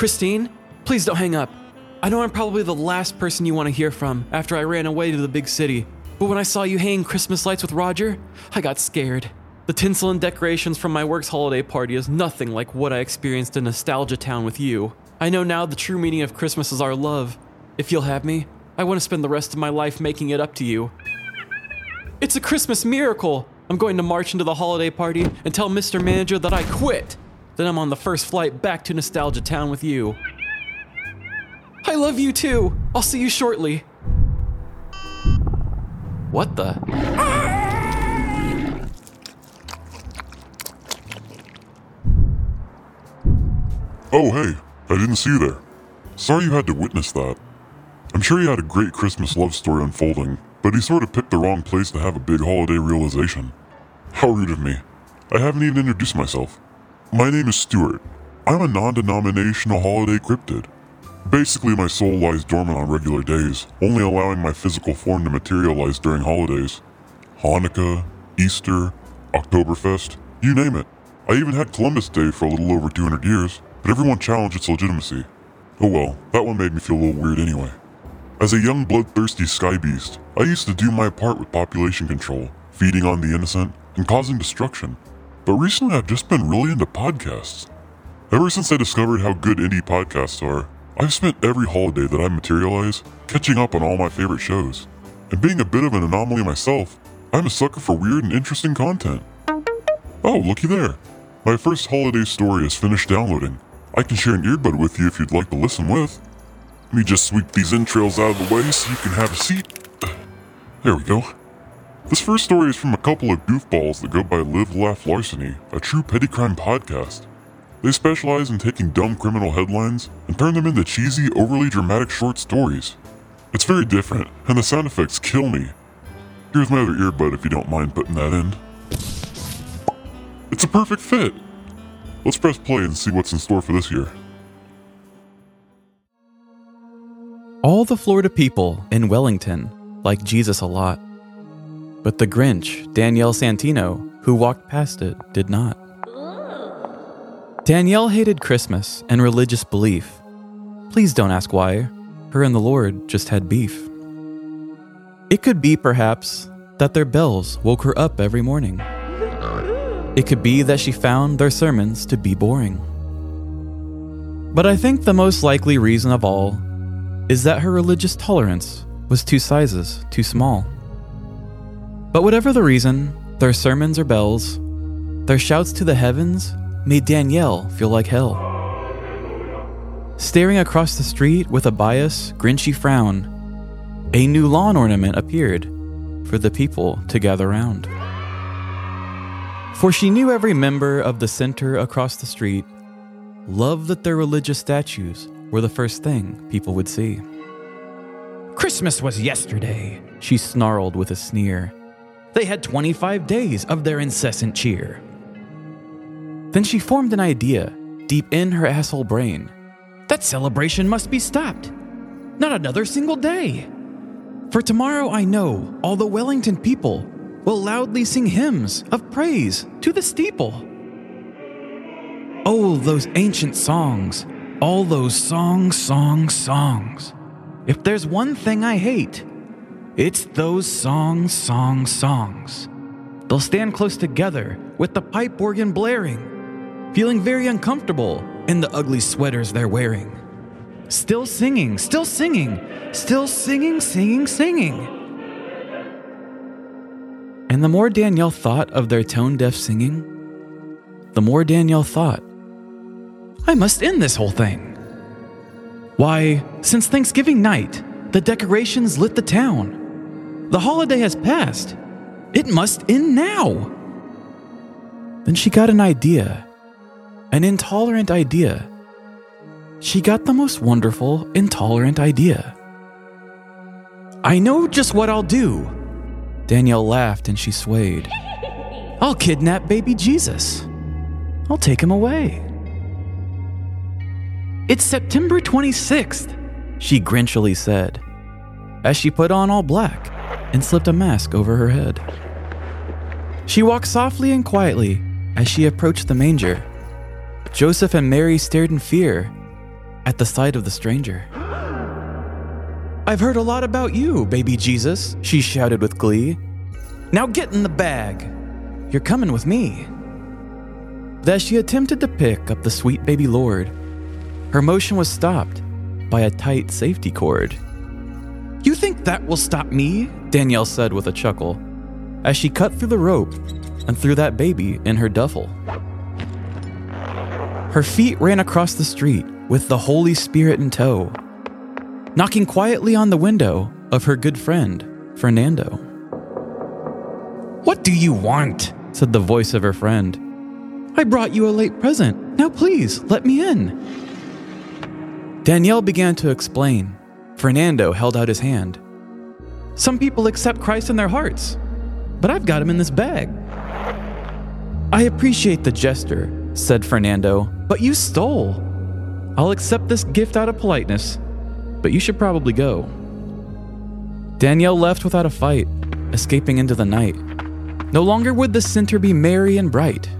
Christine, please don't hang up. I know I'm probably the last person you want to hear from after I ran away to the big city, but when I saw you hanging Christmas lights with Roger, I got scared. The tinsel and decorations from my work's holiday party is nothing like what I experienced in Nostalgia Town with you. I know now the true meaning of Christmas is our love. If you'll have me, I want to spend the rest of my life making it up to you. It's a Christmas miracle! I'm going to march into the holiday party and tell Mr. Manager that I quit. Then I'm on the first flight back to Nostalgia Town with you. I love you too. I'll see you shortly. What the? Oh, hey, I didn't see you there. Sorry you had to witness that. I'm sure you had a great Christmas love story unfolding, but he sort of picked the wrong place to have a big holiday realization. How rude of me. I haven't even introduced myself. My name is Stuart. I'm a non denominational holiday cryptid. Basically, my soul lies dormant on regular days, only allowing my physical form to materialize during holidays. Hanukkah, Easter, Oktoberfest, you name it. I even had Columbus Day for a little over 200 years, but everyone challenged its legitimacy. Oh well, that one made me feel a little weird anyway. As a young bloodthirsty sky beast, I used to do my part with population control, feeding on the innocent, and causing destruction. But recently I've just been really into podcasts. Ever since I discovered how good indie podcasts are, I've spent every holiday that I materialize catching up on all my favorite shows. And being a bit of an anomaly myself, I'm a sucker for weird and interesting content. Oh, looky there. My first holiday story is finished downloading. I can share an earbud with you if you'd like to listen with. Let me just sweep these entrails out of the way so you can have a seat. There we go. This first story is from a couple of goofballs that go by Live Laugh Larceny, a true petty crime podcast. They specialize in taking dumb criminal headlines and turn them into cheesy, overly dramatic short stories. It's very different, and the sound effects kill me. Here's my other earbud if you don't mind putting that in. It's a perfect fit. Let's press play and see what's in store for this year. All the Florida people in Wellington like Jesus a lot. But the Grinch, Danielle Santino, who walked past it, did not. Danielle hated Christmas and religious belief. Please don't ask why. Her and the Lord just had beef. It could be, perhaps, that their bells woke her up every morning. It could be that she found their sermons to be boring. But I think the most likely reason of all is that her religious tolerance was two sizes too small. But whatever the reason, their sermons or bells, their shouts to the heavens made Danielle feel like hell. Staring across the street with a bias, grinchy frown, a new lawn ornament appeared for the people to gather round. For she knew every member of the center across the street loved that their religious statues were the first thing people would see. Christmas was yesterday, she snarled with a sneer. They had 25 days of their incessant cheer. Then she formed an idea deep in her asshole brain. That celebration must be stopped. Not another single day. For tomorrow I know all the Wellington people will loudly sing hymns of praise to the steeple. Oh, those ancient songs, all those songs, songs, songs. If there's one thing I hate, it's those songs, songs, songs. They'll stand close together with the pipe organ blaring, feeling very uncomfortable in the ugly sweaters they're wearing. Still singing, still singing, still singing, singing, singing. And the more Danielle thought of their tone deaf singing, the more Danielle thought, I must end this whole thing. Why, since Thanksgiving night, the decorations lit the town. The holiday has passed. It must end now. Then she got an idea, an intolerant idea. She got the most wonderful, intolerant idea. I know just what I'll do. Danielle laughed and she swayed. I'll kidnap baby Jesus. I'll take him away. It's September 26th, she grinchily said, as she put on all black and slipped a mask over her head. She walked softly and quietly as she approached the manger. Joseph and Mary stared in fear at the sight of the stranger. I've heard a lot about you, baby Jesus, she shouted with glee. Now get in the bag. You're coming with me. As she attempted to pick up the sweet baby Lord, her motion was stopped by a tight safety cord. You think that will stop me? Danielle said with a chuckle, as she cut through the rope and threw that baby in her duffel. Her feet ran across the street with the Holy Spirit in tow, knocking quietly on the window of her good friend, Fernando. What do you want? said the voice of her friend. I brought you a late present. Now please, let me in. Danielle began to explain. Fernando held out his hand. Some people accept Christ in their hearts, but I've got him in this bag. I appreciate the gesture, said Fernando, but you stole. I'll accept this gift out of politeness, but you should probably go. Danielle left without a fight, escaping into the night. No longer would the center be merry and bright.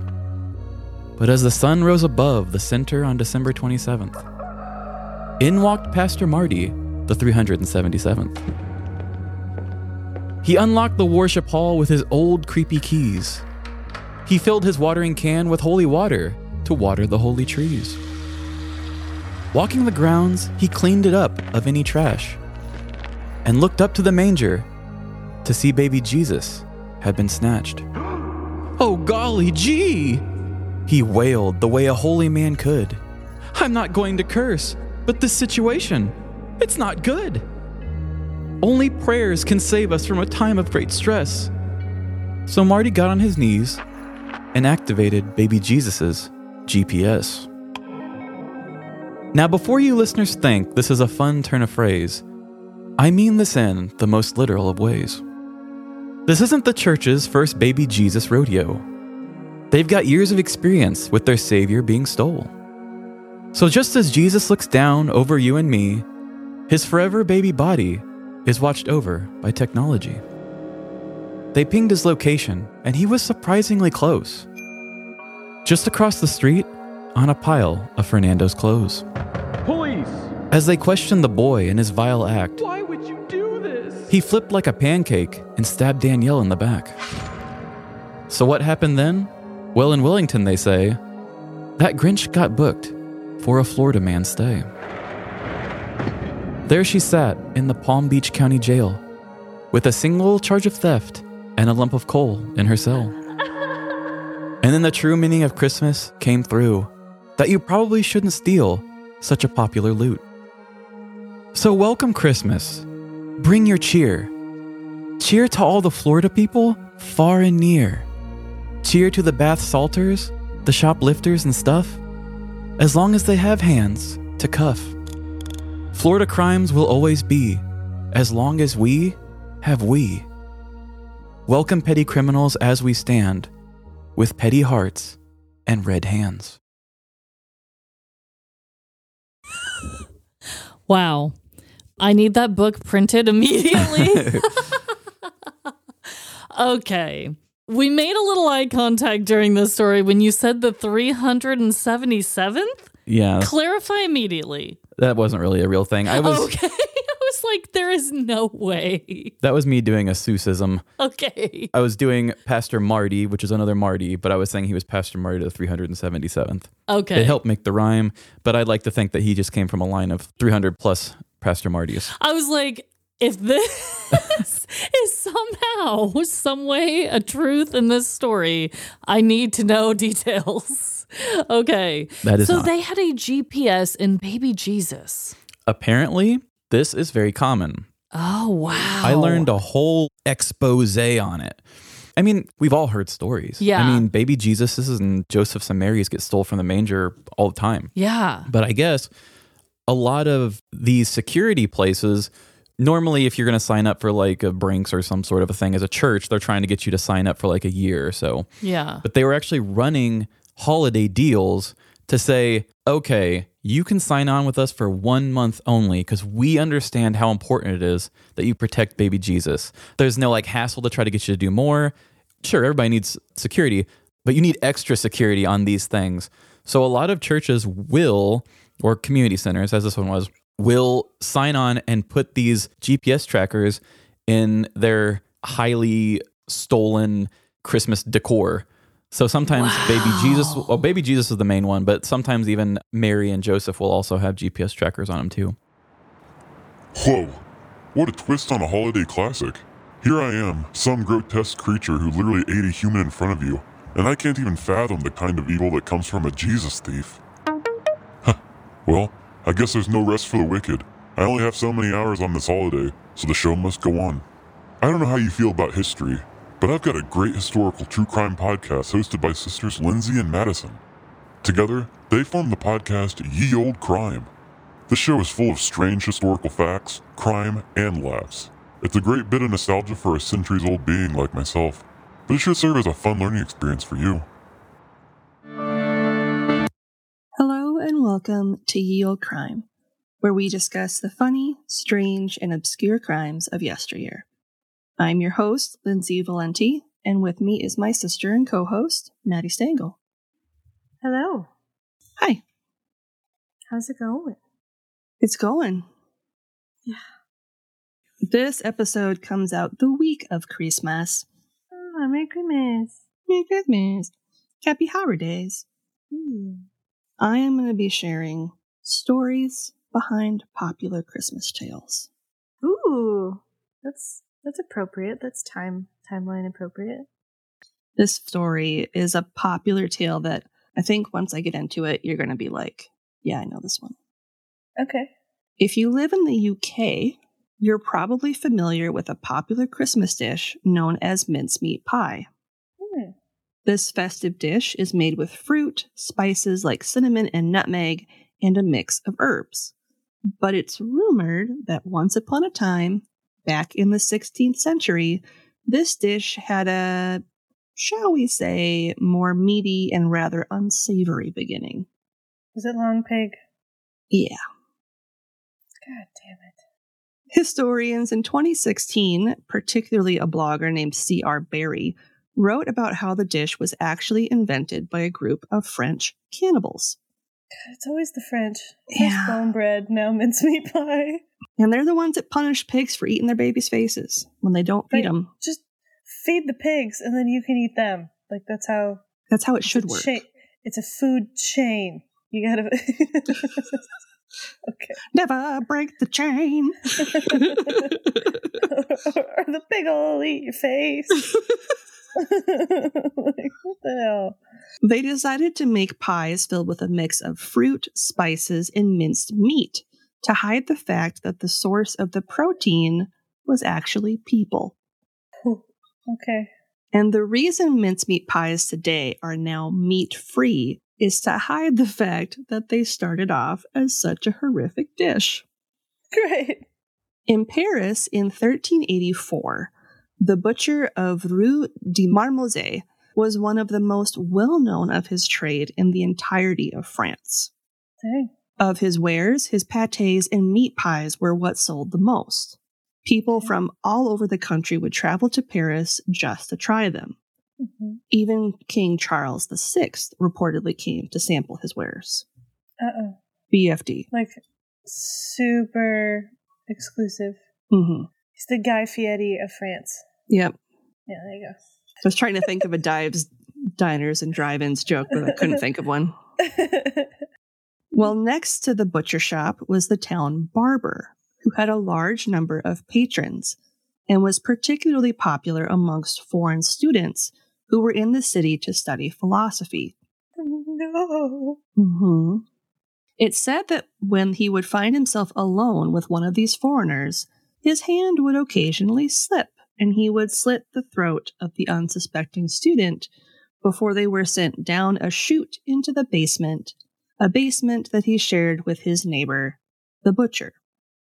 But as the sun rose above the center on December 27th, in walked Pastor Marty, the 377th. He unlocked the worship hall with his old creepy keys. He filled his watering can with holy water to water the holy trees. Walking the grounds, he cleaned it up of any trash and looked up to the manger to see baby Jesus had been snatched. Oh, golly gee! He wailed the way a holy man could. I'm not going to curse, but this situation, it's not good. Only prayers can save us from a time of great stress. So Marty got on his knees and activated baby Jesus's GPS. Now, before you listeners think this is a fun turn of phrase, I mean this in the most literal of ways. This isn't the church's first baby Jesus rodeo. They've got years of experience with their Savior being stole. So just as Jesus looks down over you and me, his forever baby body is watched over by technology. They pinged his location, and he was surprisingly close. Just across the street, on a pile of Fernando's clothes. Police! As they questioned the boy and his vile act, Why would you do this? he flipped like a pancake and stabbed Danielle in the back. So, what happened then? Well, in Wellington, they say, that Grinch got booked for a Florida man stay. There she sat in the Palm Beach County Jail with a single charge of theft and a lump of coal in her cell. And then the true meaning of Christmas came through that you probably shouldn't steal such a popular loot. So, welcome Christmas. Bring your cheer. Cheer to all the Florida people, far and near. Cheer to the bath salters, the shoplifters and stuff, as long as they have hands to cuff. Florida crimes will always be, as long as we have we. Welcome petty criminals as we stand, with petty hearts and red hands. Wow. I need that book printed immediately. okay. We made a little eye contact during this story when you said the 377th. Yeah, Clarify immediately. That wasn't really a real thing. I was Okay. I was like, there is no way. that was me doing a Seussism. Okay. I was doing Pastor Marty, which is another Marty, but I was saying he was Pastor Marty to the 377th. Okay. It helped make the rhyme, but I'd like to think that he just came from a line of 300 plus Pastor Martys. I was like, if this is somehow, some way, a truth in this story, I need to know details. Okay. That is so not. they had a GPS in baby Jesus. Apparently, this is very common. Oh, wow. I learned a whole expose on it. I mean, we've all heard stories. Yeah. I mean, baby Jesus and Joseph's and Mary's get stole from the manger all the time. Yeah. But I guess a lot of these security places, normally, if you're going to sign up for like a Brinks or some sort of a thing as a church, they're trying to get you to sign up for like a year or so. Yeah. But they were actually running holiday deals to say, okay, you can sign on with us for one month only because we understand how important it is that you protect baby Jesus. There's no like hassle to try to get you to do more. Sure, everybody needs security, but you need extra security on these things. So a lot of churches will or community centers, as this one was, will sign on and put these GPS trackers in their highly stolen Christmas decor. So sometimes baby Jesus, well, baby Jesus is the main one, but sometimes even Mary and Joseph will also have GPS trackers on them too. Whoa, what a twist on a holiday classic. Here I am, some grotesque creature who literally ate a human in front of you, and I can't even fathom the kind of evil that comes from a Jesus thief. Huh. Well, I guess there's no rest for the wicked. I only have so many hours on this holiday, so the show must go on. I don't know how you feel about history, but I've got a great historical true crime podcast hosted by sisters Lindsay and Madison. Together, they form the podcast Ye Olde Crime. The show is full of strange historical facts, crime, and laughs. It's a great bit of nostalgia for a centuries old being like myself, but it should serve as a fun learning experience for you. And welcome to Ye Olde Crime, where we discuss the funny, strange, and obscure crimes of yesteryear. I'm your host, Lindsay Valenti, and with me is my sister and co host, Maddie Stengel. Hello. Hi, How's it going? it's going. Yeah. This episode comes out the week of Christmas. Oh, Merry Christmas. Merry Christmas. Happy holidays. Hmm. I am going to be sharing stories behind popular Christmas tales. Ooh, that's that's appropriate. That's time timeline appropriate. This story is a popular tale that I think once I get into it, you're going to be like, yeah, I know this one. Okay. If you live in the UK, you're probably familiar with a popular Christmas dish known as mincemeat pie. This festive dish is made with fruit, spices like cinnamon and nutmeg, and a mix of herbs. But it's rumored that once upon a time, back in the 16th century, this dish had a, shall we say, more meaty and rather unsavory beginning. Was it long pig? Yeah. God damn it. Historians in 2016, particularly a blogger named C.R. Barry, wrote about how the dish was actually invented by a group of French cannibals. God, it's always the French. First Yeah. bone bread, now mincemeat pie. And they're the ones that punish pigs for eating their babies' faces when they don't feed them. Just feed the pigs and then you can eat them. Like that's how That's how it should work. cha- it's a food chain. You gotta. okay. Never break the chain. or the pig will eat your face. like, what the hell? They decided to make pies filled with a mix of fruit, spices, and minced meat to hide the fact that the source of the protein was actually people. Okay. And the reason mincemeat pies today are now meat free is to hide the fact that they started off as such a horrific dish. Great. In Paris in 1384, the butcher of Rue de Marmozet was one of the most well known of his trade in the entirety of France. Dang. Of his wares, his pâtés and meat pies were what sold the most. People from all over the country would travel to Paris just to try them. hmm Even King Charles VI reportedly came to sample his wares. Uh oh. BFD. Like super exclusive. hmm He's the Guy Fieri of France. Yep. Yeah, there you go. I was trying to think of a dives, diners, and drive-ins joke, but I couldn't think of one. Well, next to the butcher shop was the town barber, who had a large number of patrons and was particularly popular amongst foreign students who were in the city to study philosophy. no. hmm It said that when he would find himself alone with one of these foreigners, his hand would occasionally slip and he would slit the throat of the unsuspecting student before they were sent down a chute into the basement, a basement that he shared with his neighbor, the butcher.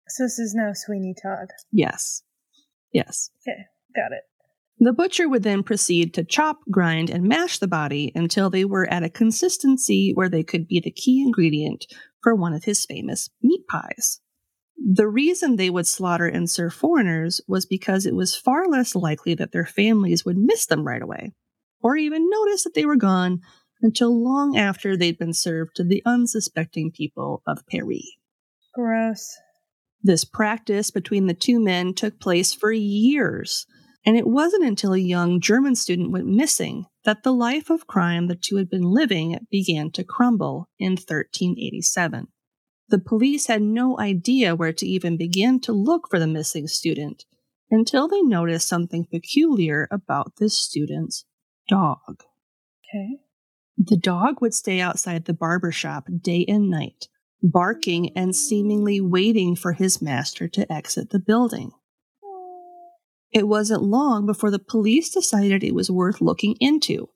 So this is now Sweeney Todd. Yes. Yes. Okay, got it. The butcher would then proceed to chop, grind, and mash the body until they were at a consistency where they could be the key ingredient for one of his famous meat pies. The reason they would slaughter and serve foreigners was because it was far less likely that their families would miss them right away, or even notice that they were gone until long after they'd been served to the unsuspecting people of Paris. Gross. This practice between the two men took place for years, and it wasn't until a young German student went missing that the life of crime the two had been living began to crumble in 1387. The police had no idea where to even begin to look for the missing student until they noticed something peculiar about this student's dog. Okay. The dog would stay outside the barber shop day and night, barking and seemingly waiting for his master to exit the building. It wasn't long before the police decided it was worth looking into.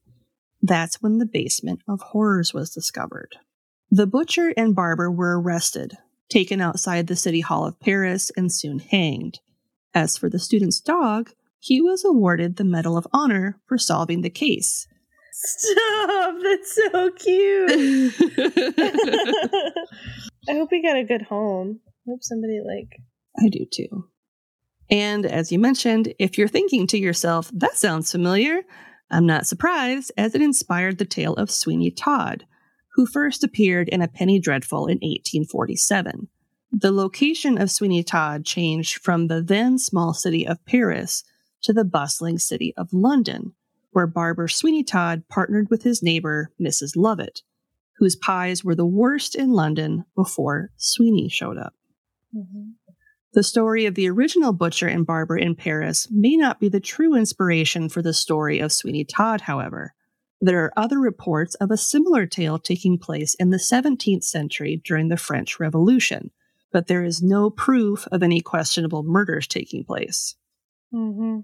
That's when the basement of horrors was discovered. The butcher and barber were arrested, taken outside the City Hall of Paris, and soon hanged. As for the student's dog, he was awarded the Medal of Honor for solving the case. Stop! That's so cute. I hope he got a good home. I hope somebody like. I do too. And as you mentioned, if you're thinking to yourself, that sounds familiar, I'm not surprised, as it inspired the tale of Sweeney Todd, who first appeared in A Penny Dreadful in 1847. The location of Sweeney Todd changed from the then small city of Paris to the bustling city of London, where barber Sweeney Todd partnered with his neighbor, Mrs. Lovett, whose pies were the worst in London before Sweeney showed up. Mm-hmm. The story of the original butcher and barber in Paris may not be the true inspiration for the story of Sweeney Todd, however. There are other reports of a similar tale taking place in the 17th century during the French Revolution, but there is no proof of any questionable murders taking place. Mm-hmm.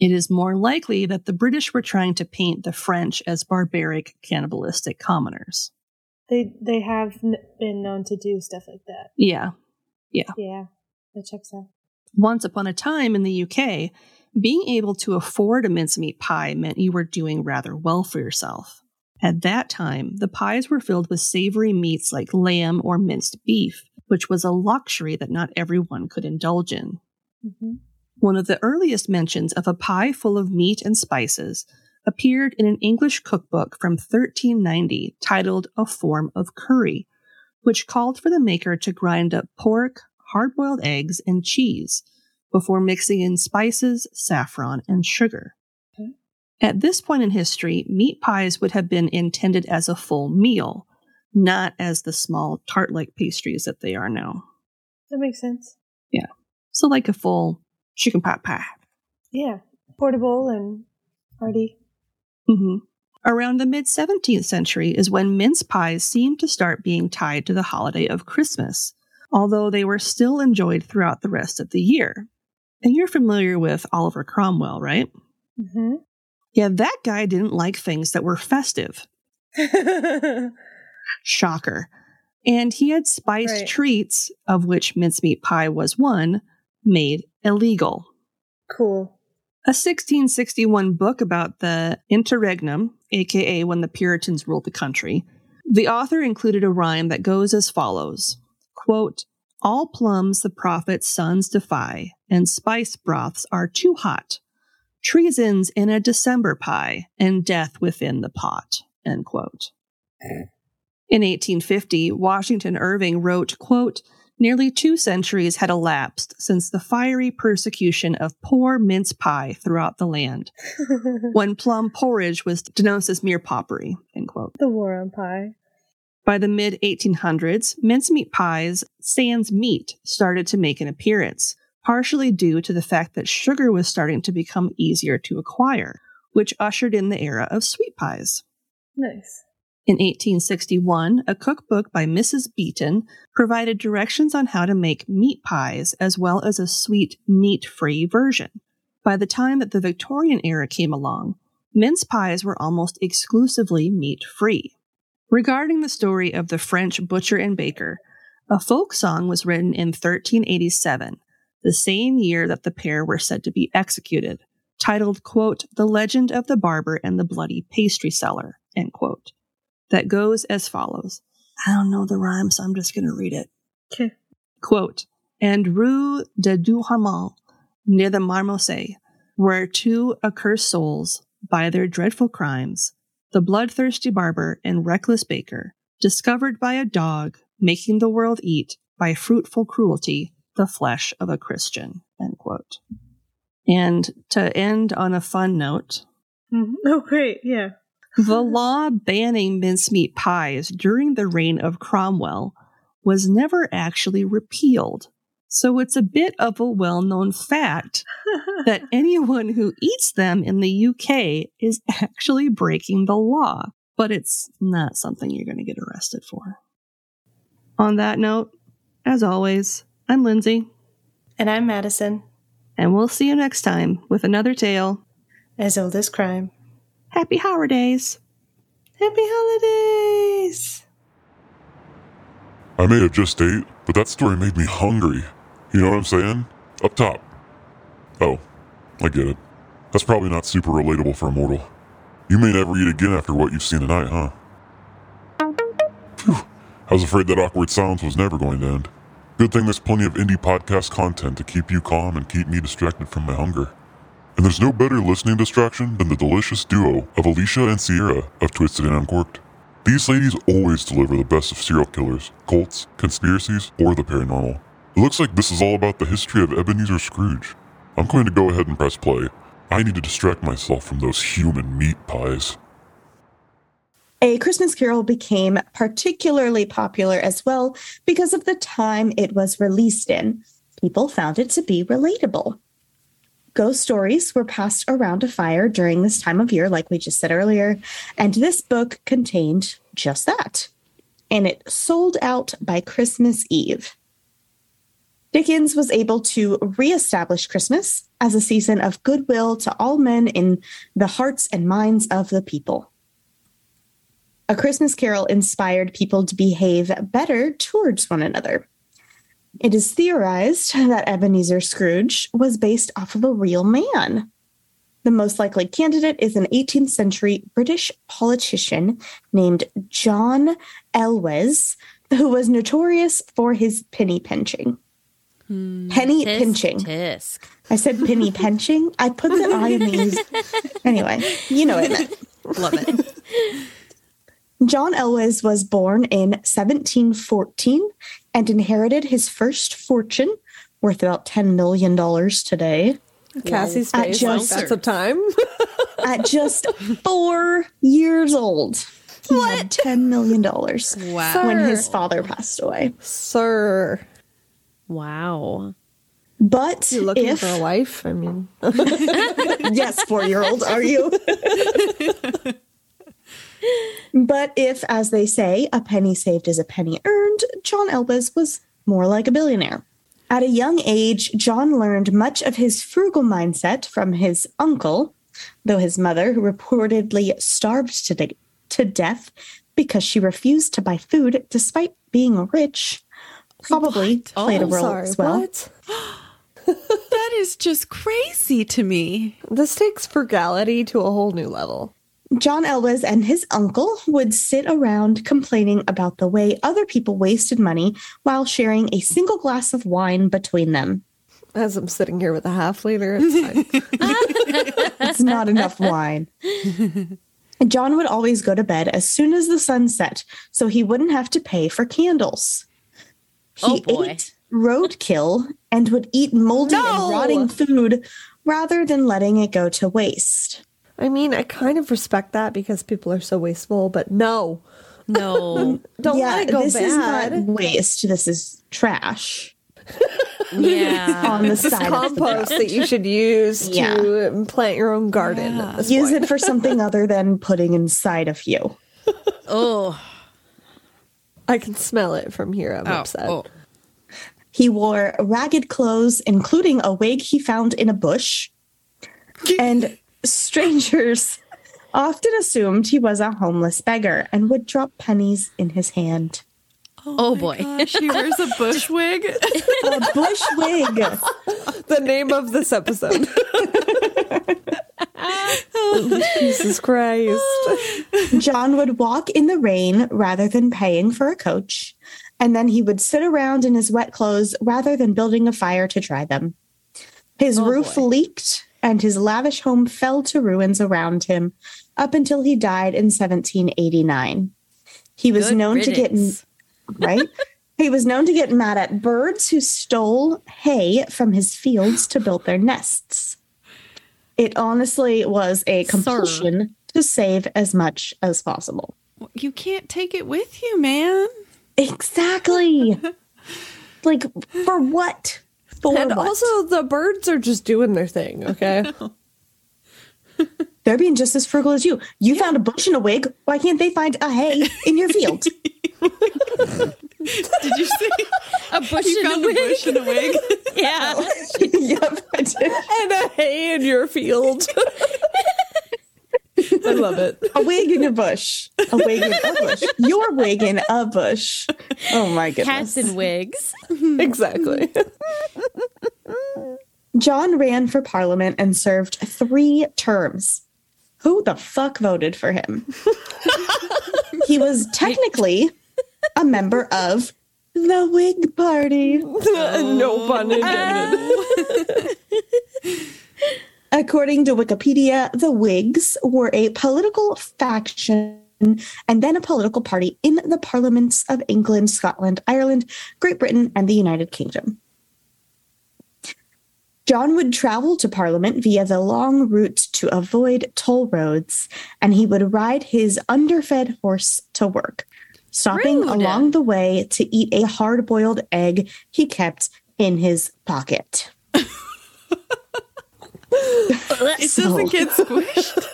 It is more likely that the British were trying to paint the French as barbaric, cannibalistic commoners. They they have n- been known to do stuff like that. Yeah, yeah. Yeah, that checks out. Once upon a time in the UK, being able to afford a mincemeat pie meant you were doing rather well for yourself. At that time, the pies were filled with savory meats like lamb or minced beef, which was a luxury that not everyone could indulge in. Mm-hmm. One of the earliest mentions of a pie full of meat and spices appeared in an English cookbook from 1390 titled A Forme of Cury, which called for the maker to grind up pork, hard boiled eggs, and cheese before mixing in spices, saffron, and sugar. Okay. At this point in history, meat pies would have been intended as a full meal, not as the small tart like pastries that they are now. That makes sense. Yeah. So, like a full chicken pot pie. Yeah, portable and hearty. hmm Around the mid 17th century is when mince pies seemed to start being tied to the holiday of Christmas, although they were still enjoyed throughout the rest of the year. And you're familiar with Oliver Cromwell, right? Mm-hmm. Yeah, that guy didn't like things that were festive. Shocker. And he had spiced Right. treats, of which mincemeat pie was one, made illegal. cool. A 1661 book about the interregnum, aka when the Puritans ruled the country, the author included a rhyme that goes as follows quote, All plums the prophet's sons defy, and spice broths are too hot. Treason's in a December pie, and death within the pot. End quote. In 1850, Washington Irving wrote, quote, Nearly two centuries had elapsed since the fiery persecution of poor mince pie throughout the land, when plum porridge was denounced as mere popery. End quote. the war on pie. By the mid 1800s, mincemeat pies, sans meat, started to make an appearance, partially due to the fact that sugar was starting to become easier to acquire, which ushered in the era of sweet pies. Nice. In 1861, a cookbook by Mrs. Beeton provided directions on how to make meat pies as well as a sweet, meat free version. By the time that the Victorian era came along, mince pies were almost exclusively meat free. Regarding the story of the French butcher and baker, a folk song was written in 1387, the same year that the pair were said to be executed, titled, quote, The Legend of the Barber and the Bloody Pastry Seller, end quote that goes as follows. I don't know the rhyme, so I'm just going to read it. Okay. Quote, and Rue de Douarnenez, near the Marmosay, where two accursed souls, by their dreadful crimes, The Bloodthirsty Barber and Reckless Baker, discovered by a dog making the world eat by fruitful cruelty the flesh of a Christian. End quote. And to end on a fun note, Mhm. Oh, great. Yeah. the law banning mincemeat pies during the reign of Cromwell was never actually repealed. So it's a bit of a well known fact that anyone who eats them in the UK is actually breaking the law, but it's not something you're going to get arrested for. On that note, as always, I'm Lindsay, and I'm Madison, and we'll see you next time with another tale. as old as crime. Happy holidays! Happy holidays! I may have just ate, but that story made me hungry. You know what I'm saying? Up top. Oh, I get it. That's probably not super relatable for a mortal. You may never eat again after what you've seen tonight, huh? Phew. I was afraid that awkward silence was never going to end. Good thing there's plenty of indie podcast content to keep you calm and keep me distracted from my hunger. And there's no better listening distraction than the delicious duo of Alecia and Sierra of Twisted and Uncorked. These ladies always deliver the best of serial killers, cults, conspiracies, or the paranormal. It looks like this is all about the history of Ebenezer Scrooge. I'm going to go ahead and press play. I need to distract myself from those human meat pies. A Christmas Carol became particularly popular as well because of the time it was released in. People found it to be relatable. Ghost stories were passed around a fire during this time of year, like we just said earlier, and this book contained just that. And it sold out by Christmas Eve. Dickens was able to reestablish Christmas as a season of goodwill to all men in the hearts and minds of the people. A Christmas Carol inspired people to behave better towards one another. It is theorized that Ebenezer Scrooge was based off of a real man. The most likely candidate is an 18th century British politician named John Elwes, who was notorious for his penny pinching. Hmm. Penny Tisk, pinching. Tisk. I said penny pinching. I put the I in these. Anyway, you know what I meant. Love it. John Elwes was born in 1714 and inherited his first fortune, worth about $10 million today, Cassie's At just- That's a time. at just four years old. He had $10 million Wow. when his father passed away. Sir. Wow. But You looking if, for a wife? I mean, yes, four year old, are you? but if, as they say, a penny saved is a penny earned, John Elwes was more like a billionaire. At a young age, John learned much of his frugal mindset from his uncle, though his mother, who reportedly starved to, de- to death because she refused to buy food despite being rich, probably played a oh, I'm role sorry. as well. What? That is just crazy to me. This takes frugality to a whole new level. John Elwes and his uncle would sit around complaining about the way other people wasted money while sharing a single glass of wine between them. As I'm sitting here with a half liter, it's fine. It's not enough wine. John would always go to bed as soon as the sun set so he wouldn't have to pay for candles. He Oh, boy. ate roadkill and would eat moldy No! and rotting food rather than letting it go to waste. I mean, I kind of respect that because people are so wasteful, but no. No. Don't let it go this is not waste. This is trash yeah. on the side of the compost that you should use Yeah. to plant your own garden this use point. it for something other than putting inside of you. Oh. I can smell it from here. I'm Oh, upset. oh. He wore ragged clothes, including a wig he found in a bush. And strangers often assumed he was a homeless beggar and would drop pennies in his hand. Oh, oh boy. Gosh, he wears a bush wig. A bush wig. The name of this episode. Oh, Jesus Christ. John would walk in the rain rather than paying for a coach. And then he would sit around in his wet clothes rather than building a fire to dry them. His oh, roof leaked and his lavish home fell to ruins around him up until he died in 1789. He was Good known to get right? he was known to get mad at birds who stole hay from his fields to build their nests. It honestly was a Sir. compulsion to save as much as possible. You can't take it with you, man. Exactly. like for what? For and what? also, the birds are just doing their thing, okay? They're being just as frugal as you. You found a bush and a wig. Why can't they find a hay in your field? Did you see? A bush You and found a a wig. bush and a wig. Yeah. yep, I did. and a hay in your field. I love it. A wig in a bush. A wig in a bush. Your wig in a bush. Oh my goodness. Cats and wigs. Exactly. John ran for parliament and served three terms. Who the fuck voted for him? he was technically a member of the Whig Party. no pun oh. intended. According to Wikipedia, the Whigs were a political faction and then a political party in the parliaments of England, Scotland, Ireland, Great Britain, and the United Kingdom. John would travel to Parliament via the long route to avoid toll roads, and he would ride his underfed horse to work, stopping Rude. along the way to eat a hard boiled egg he kept in his pocket. It doesn't get squished.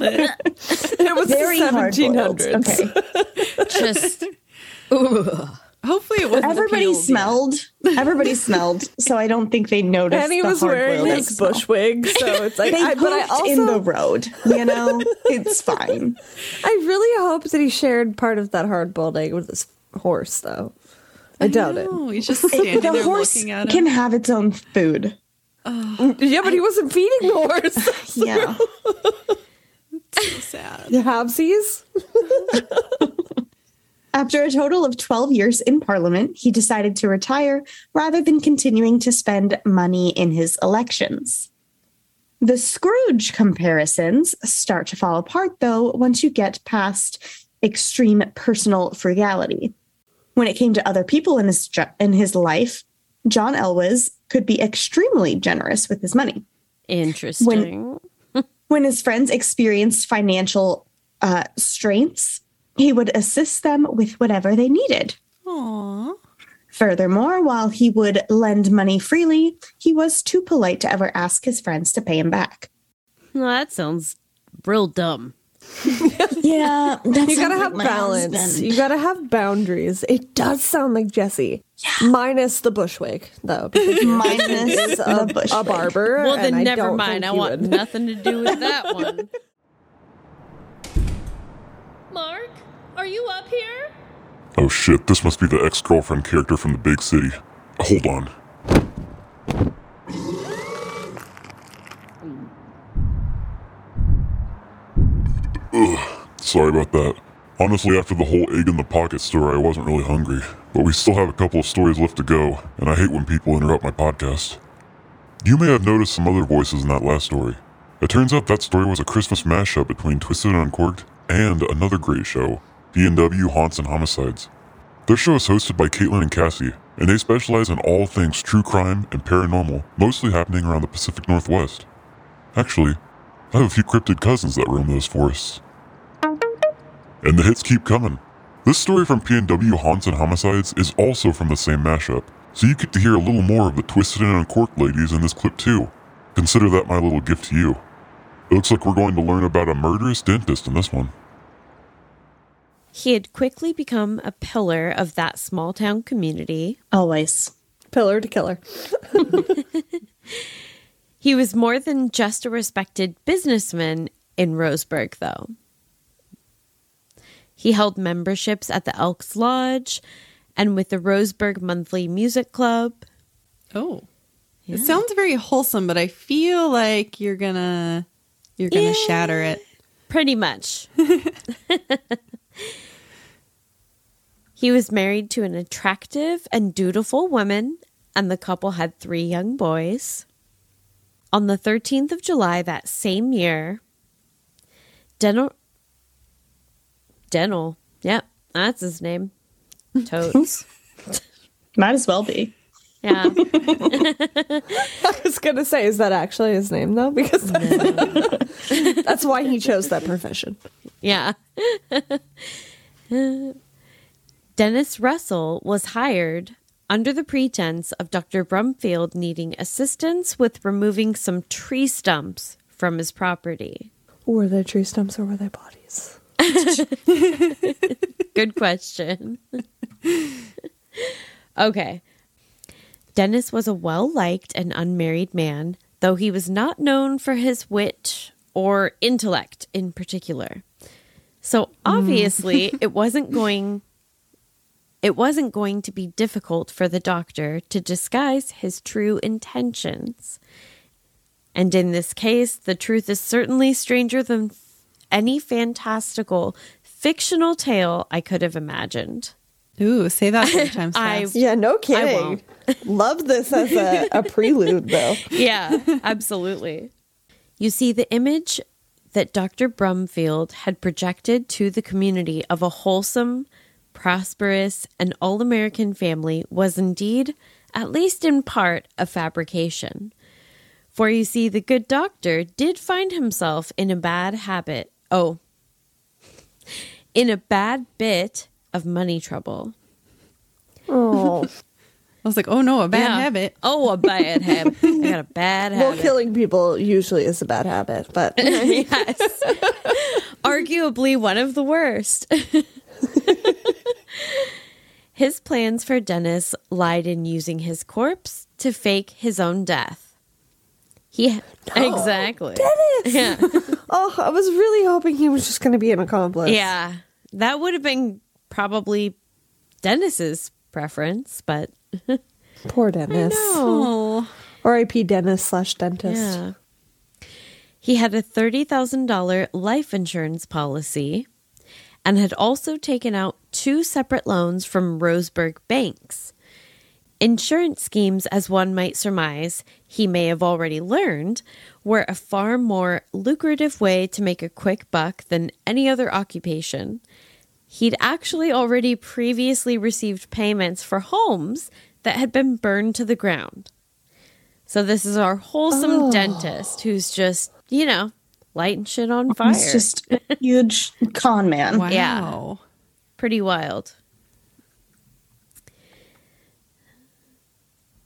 It was Very the hard boiled. 1700s. Okay. Just. Ugh. Hopefully, it wasn't. Everybody peeled smelled. Everybody smelled. So I don't think they noticed. And he the was wearing hard-boiled his smell. bush wig, so it's like, They I, but I pooped also, in the road. You know, it's fine. I really hope that he shared part of that hard boiled egg with his horse, though. I doubt it. No, he's just standing the there horse looking at him. can have its own food. Yeah, but he wasn't feeding the horse. Yeah. so sad. The halvesies? After a total of 12 years in Parliament, he decided to retire rather than continuing to spend money in his elections. The Scrooge comparisons start to fall apart, though, once you get past extreme personal frugality. When it came to other people in his, in his life, John Elwes could be extremely generous with his money. Interesting. When his friends experienced financial uh, straits, he would assist them with whatever they needed. Aww. Furthermore, while he would lend money freely, he was too polite to ever ask his friends to pay him back. Well, that sounds real dumb. Yeah, You gotta have balance. You gotta have boundaries. It does sound like Jesse. Minus the bushwig, though. Because Minus is a, the bush a barber. Well, then I never don't mind. I want would. nothing to do with that one. Mark, are you up here? Oh shit, this must be the ex girlfriend character from the big city. Hold on. Ugh, sorry about that. Honestly, after the whole egg in the pocket story, I wasn't really hungry. But we still have a couple of stories left to go, and I hate when people interrupt my podcast. You may have noticed some other voices in that last story. It turns out that story was a Christmas mashup between Twisted and Uncorked and another great show, PNW Haunts and Homicides. Their show is hosted by Caitlyn and Cassie, and they specialize in all things true crime and paranormal, mostly happening around the Pacific Northwest. Actually, I have a few cryptid cousins that roam those forests. And the hits keep coming. This story from PNW Haunts and Homicides is also from the same mashup, so you get to hear a little more of the Twisted and Uncorked ladies in this clip too. Consider that my little gift to you. It looks like we're going to learn about a murderous dentist in this one. He had quickly become a pillar of that small town community. Always. Pillar to killer. He was more than just a respected businessman in Roseburg, though. He held memberships at the Elks Lodge and with the Roseburg Monthly Music Club. Oh, it sounds very wholesome, but I feel like you're gonna you're gonna Yeah. shatter it. Pretty much. he was married to an attractive and dutiful woman, and the couple had three young boys. On the 13th of July that same year, Dental. Dental. Yep, that's his name. Totes. Might as well be. Yeah. I was gonna say, is that actually his name though? Because that's, that's why he chose that profession. Yeah. Dennis Russell was hired under the pretense of Dr. Brumfield needing assistance with removing some tree stumps from his property. Were they tree stumps or were they bodies? Good question. okay. Dennis was a well liked and unmarried man, though he was not known for his wit or intellect in particular. So hmm. obviously, it wasn't going it wasn't going to be difficult for the doctor to disguise his true intentions. And in this case, the truth is certainly stranger than any fantastical fictional tale I could have imagined. Ooh, say that four times I- Yeah, no I kidding. won't. Love this as a, a prelude though. yeah, absolutely. You see, the image that Dr. Brumfield had projected to the community of a wholesome, prosperous, and all American family was indeed, at least in part, a fabrication. For you see, the good doctor did find himself in a bad habit. Oh, in a bad bit of money trouble. Oh, was like, oh no, a bad Yeah. habit. Oh, a bad habit. I got a bad habit. well, killing people usually is a bad habit, but yes. Arguably one of the worst. his plans for Dennis lied in using his corpse to fake his own death. He exactly. Dennis! Yeah. oh, I was really hoping he was just going to be an accomplice. Yeah. That would have been probably Dennis's preference, but Poor Dennis. R.I.P. Dennis slash dentist. Yeah. He had a $30,000 life insurance policy and had also taken out two separate loans from Roseburg banks. Insurance schemes, as one might surmise, he may have already learned, were a far more lucrative way to make a quick buck than any other occupation. He'd actually already previously received payments for homes that had been burned to the ground. So this is our wholesome Oh. dentist who's just, you know, lighting shit on fire. It's just a huge con man. Wow. Yeah. Pretty wild.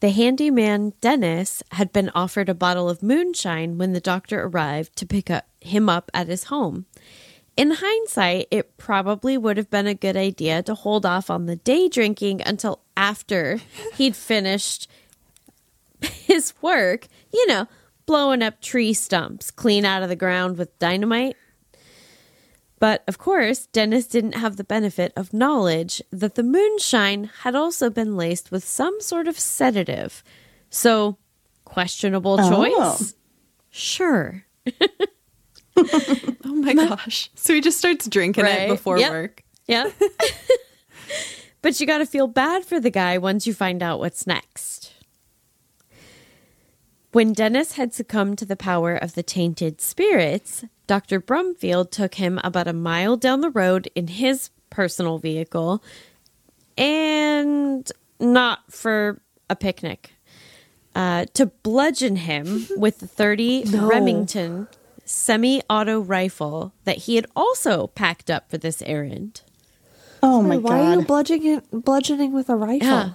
The handyman Dennis had been offered a bottle of moonshine when the doctor arrived to pick up him up at his home. In hindsight, it probably would have been a good idea to hold off on the day drinking until after he'd finished his work, you know, blowing up tree stumps clean out of the ground with dynamite. But of course, Dennis didn't have the benefit of knowledge that the moonshine had also been laced with some sort of sedative. So, questionable Oh. choice? Sure. Oh my gosh. So he just starts drinking Right. it before Yep. work. Yeah. but you got to feel bad for the guy once you find out what's next. When Dennis had succumbed to the power of the tainted spirits, Dr. Brumfield took him about a mile down the road in his personal vehicle and not for a picnic. Uh, to bludgeon him with the 30 Remington semi auto rifle that he had also packed up for this errand. Oh my god Why are you bludgeoning, bludgeoning with a rifle? Yeah.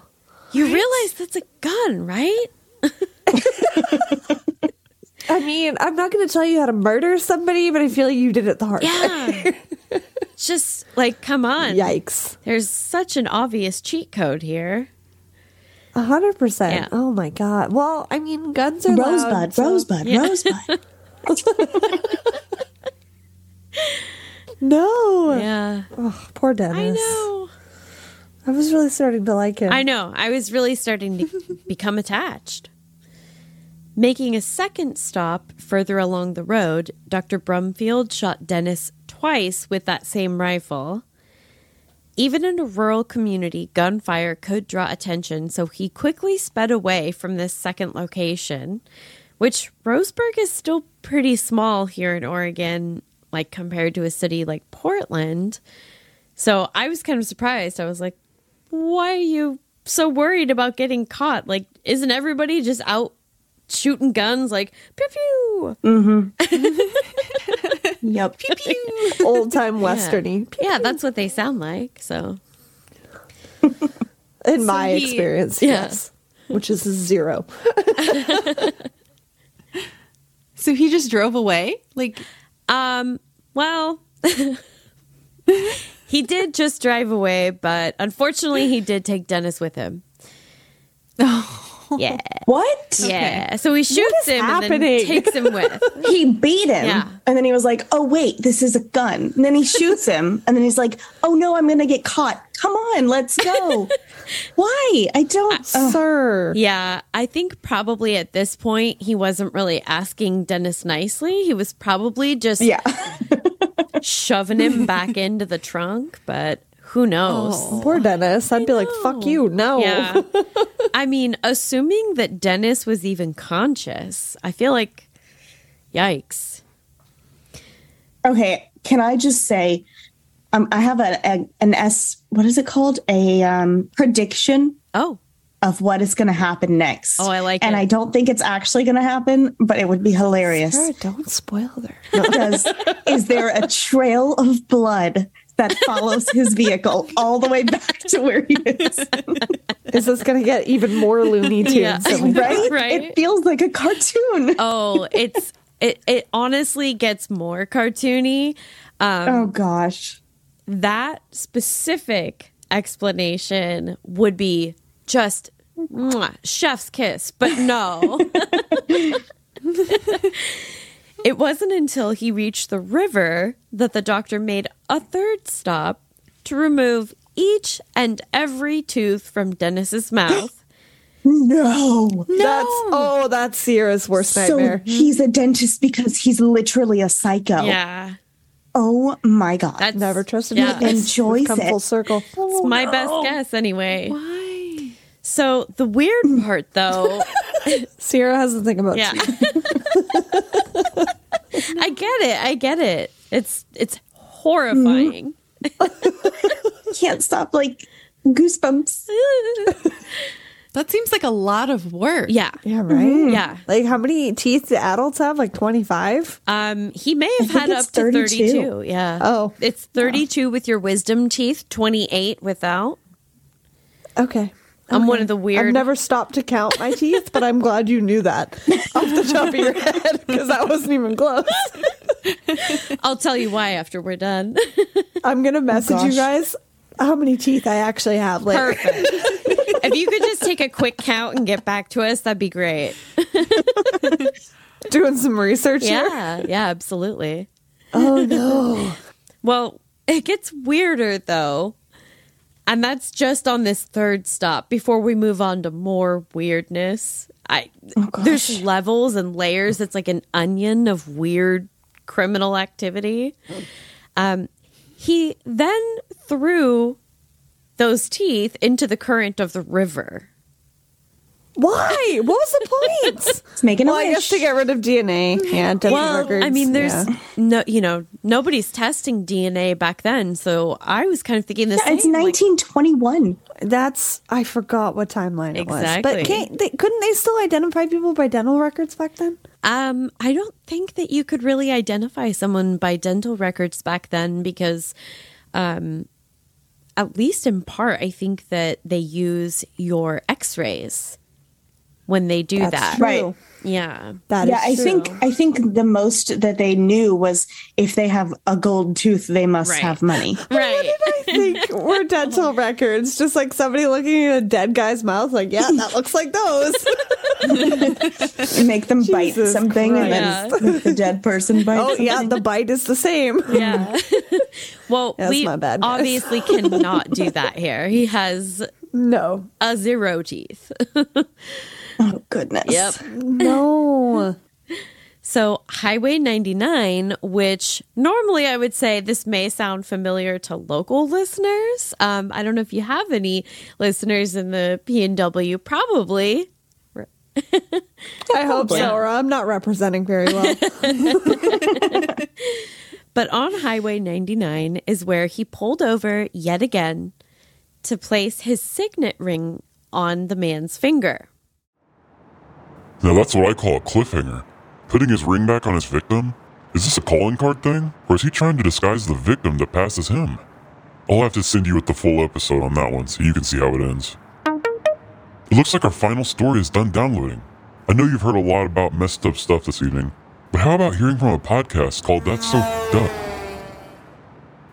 You realize that's a gun, right? I mean, I'm not going to tell you how to murder somebody, but I feel like you did it the hard way. Just like, come on. Yikes. There's such an obvious cheat code here. A hundred percent. Oh my god. Well, I mean, guns are loud, Rosebud, so- rosebud, Yeah. rosebud. No. Yeah. Oh, poor Dennis. I know. I was really starting to like him. I know. I was really starting to become attached. Making a second stop further along the road, Dr. Brumfield shot Dennis twice with that same rifle. Even in a rural community, gunfire could draw attention, so he quickly sped away from this second location, which Roseburg is still pretty small here in Oregon, like compared to a city like Portland. So I was kind of surprised. I was like, why are you so worried about getting caught? Like, isn't everybody just out shooting guns like pew pew? Mm-hmm. Yep. Pew pew. Old time westerny. Yeah, that's what they sound like. So In my he- experience, yeah. yes. Which is zero. So he just drove away? Like, Um, well, he did just drive away, but unfortunately, he did take Dennis with him. Yeah. What? Yeah. So he shoots is him and then takes him with. He beat him. Yeah. And then he was like, oh, wait, this is a gun. And then he shoots him. And then he's like, oh, no, I'm going to get caught. Come on, let's go. Why? I don't. Uh, ugh. Sir. Yeah. I think probably at this point, he wasn't really asking Dennis nicely. He was probably just yeah. shoving him back into the trunk, but who knows? Poor Dennis. I'd be like, fuck you. No. Yeah. I mean, assuming that Dennis was even conscious, I feel like, yikes. Okay. Can I just say, um, I have a, a an S, what is it called? A um, prediction Oh, of what is going to happen next. Oh, I like and it. And I don't think it's actually going to happen, but it would be hilarious. Sarah, don't spoil her. Because is there a trail of blood that follows his vehicle all the way back to where he is? Is this going to get even more Looney Tunes? Yeah. than we thought? right? Right. It feels like a cartoon. oh, it's it. It honestly gets more cartoony. Um, oh gosh. that specific explanation would be just mwah, chef's kiss, but no. it wasn't until he reached the river that the doctor made a third stop to remove each and every tooth from Dennis's mouth. No. That's oh, that's Sierra's worst So nightmare. Hmm. he's a dentist because he's literally a psycho. Yeah. Oh my god. That's Never trusted yeah. a dentist. Enjoys come it. full circle. It's my best guess anyway. Why? So the weird part though Sierra has to think about Yeah. teeth. I get it. I get it. It's it's horrifying. Can't stop like goosebumps. that seems like a lot of work. Yeah. Yeah, right. Yeah. Like how many teeth do adults have? Like twenty five. Um he may have think had up it's to 32. 32. Yeah. Oh. It's 32 with your wisdom teeth, 28 without. Okay. I'm one of the weird I've never stopped to count my teeth, but I'm glad you knew that off the top of your head because that wasn't even close. I'll tell you why after we're done. I'm gonna message you guys how many teeth I actually have later. Perfect. if you could just take a quick count and get back to us, that'd be great. Doing some research here. Yeah. Yeah, absolutely. Oh no. Well, it gets weirder though. And that's just on this third stop before we move on to more weirdness. I there's levels and layers. It's like an onion of weird criminal activity. Um he then threw those teeth into the current of the river. Why? What was the point? It's making a well, a I guess to get rid of DNA. Yeah, dental Well, records. I mean, there's yeah. no, you know, nobody's testing DNA back then, so I was kind of thinking this. Yeah, it's like- 1921. That's I forgot what timeline it was. But can't they, couldn't they still identify people by dental records back then? Um, I don't think that you could really identify someone by dental records back then because, um, at least in part, I think that they use your X-rays when they do That's that. true. Right. Yeah. That yeah, I is think. I think the most that they knew was if they have a gold tooth, they must Right. have money. Right. I think we're dental records. Just like somebody looking at a dead guy's mouth, like, yeah, that looks like those. Make them bite Jesus something, and then Christ. the dead person bites. oh, yeah, the bite is the same. yeah. well, That's we my bad, obviously cannot do that here. He has No. a zero teeth. Oh goodness. Yep. No. So, Highway 99, which normally I would say this may sound familiar to local listeners. Um, I don't know if you have any listeners in the PNW, probably. I hope so, or I'm not representing very well. But on Highway 99 is where he pulled over yet again to place his signet ring on the man's finger. Now that's what I call a cliffhanger. Putting his ring back on his victim? Is this a calling card thing? Or is he trying to disguise the victim that passes him? I'll have to send you with the full episode on that one so you can see how it ends. It looks like our final story is done downloading. I know you've heard a lot about messed up stuff this evening, but how about hearing from a podcast called That's So Fucked Up?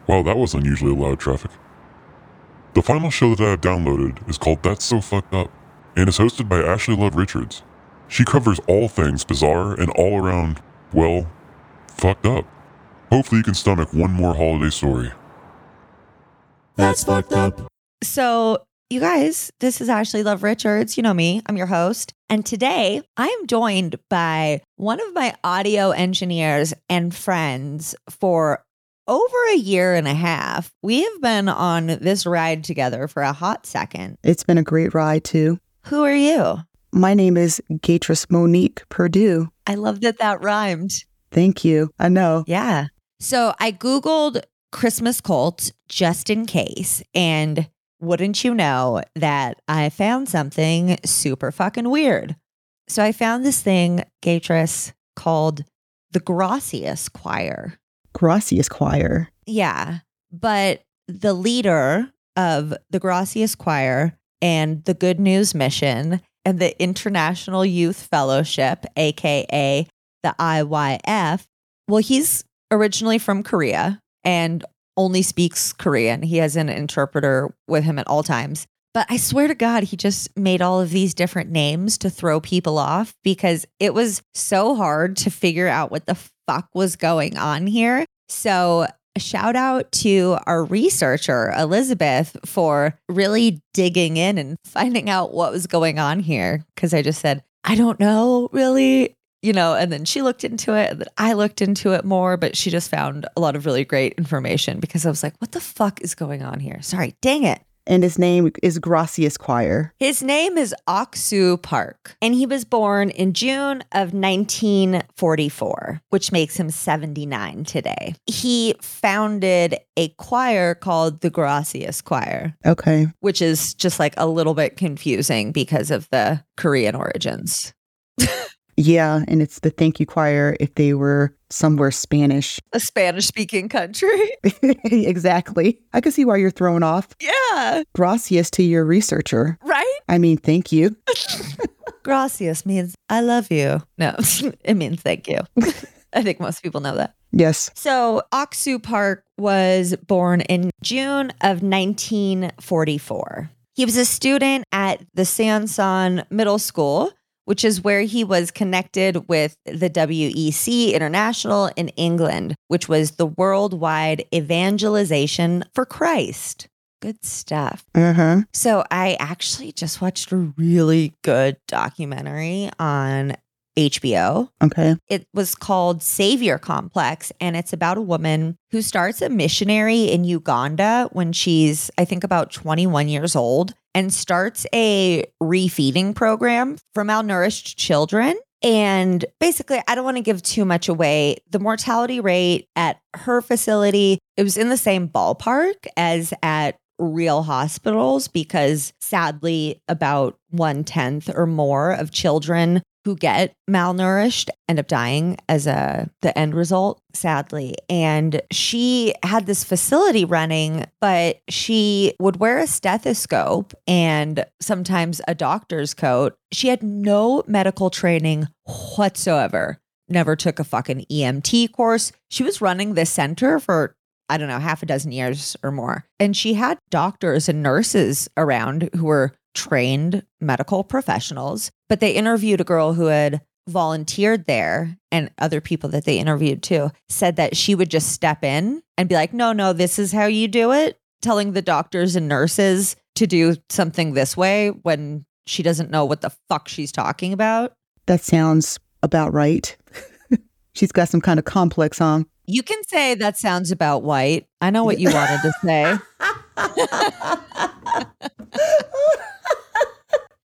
Wow, that was unusually loud traffic. The final show that I have downloaded is called That's So Fucked Up and is hosted by Ashley Love Richards. She covers all things bizarre and all around, well, fucked up. Hopefully, you can stomach one more holiday story. That's fucked up. So, you guys, this is Ashley Love Richards. You know me, I'm your host. And today I am joined by one of my audio engineers and friends for over a year and a half. We have been on this ride together for a hot second. It's been a great ride, too. Who are you? My name is Gatris Monique Purdue. I love that that rhymed. Thank you. I know. Yeah. So I Googled Christmas cult just in case. And wouldn't you know that I found something super fucking weird? So I found this thing, Gatris, called the Gracias Choir. Gracias Choir. Yeah. But the leader of the Gracias Choir and the Good News Mission and the International Youth Fellowship, AKA the IYF, well, he's originally from Korea and only speaks Korean. He has an interpreter with him at all times. But I swear to God, he just made all of these different names to throw people off because it was so hard to figure out what the fuck was going on here. So, a shout out to our researcher, Elizabeth, for really digging in and finding out what was going on here. Cause I just said, I don't know really, you know, and then she looked into it and then I looked into it more, but she just found a lot of really great information because I was like, what the fuck is going on here? Sorry, dang it. And his name is Gracias Choir. His name is Oksu Park, and he was born in June of 1944, which makes him 79 today. He founded a choir called the Gracias Choir, Okay. which is just like a little bit confusing because of the Korean origins. Yeah. And it's the thank you choir if they were somewhere Spanish. A Spanish speaking country. exactly. I can see why you're thrown off. Yeah, Gracias to your researcher. right? I mean, thank you. Gracias means I love you. No, it means thank you. I think most people know that. Yes. So, Oksu Park was born in June of 1944. He was a student at the Sanson Middle School, which is where he was connected with the WEC International in England, which was the worldwide evangelization for Christ. Good stuff. Huh. So, I actually just watched a really good documentary on HBO. Okay. It was called Savior Complex, and it's about a woman who starts a missionary in Uganda when she's, I think, about 21 years old and starts a refeeding program for malnourished children. And basically, I don't want to give too much away. The mortality rate at her facility, it was in the same ballpark as at real hospitals because sadly, about one tenth or more of children who get malnourished end up dying as a the end result. Sadly. And she had this facility running but she would wear a stethoscope and sometimes a doctor's coat. She had no medical training whatsoever. Never took a fucking EMT course. She was running this center for I don't know, half a dozen years or more. And she had doctors and nurses around who were trained medical professionals, but they interviewed a girl who had volunteered there and other people that they interviewed too said that she would just step in and be like, no, no, this is how you do it. Telling the doctors and nurses to do something this way when she doesn't know what the fuck she's talking about. That sounds about right. She's got some kind of complex, huh? You can say that sounds about white. I know what you wanted to say.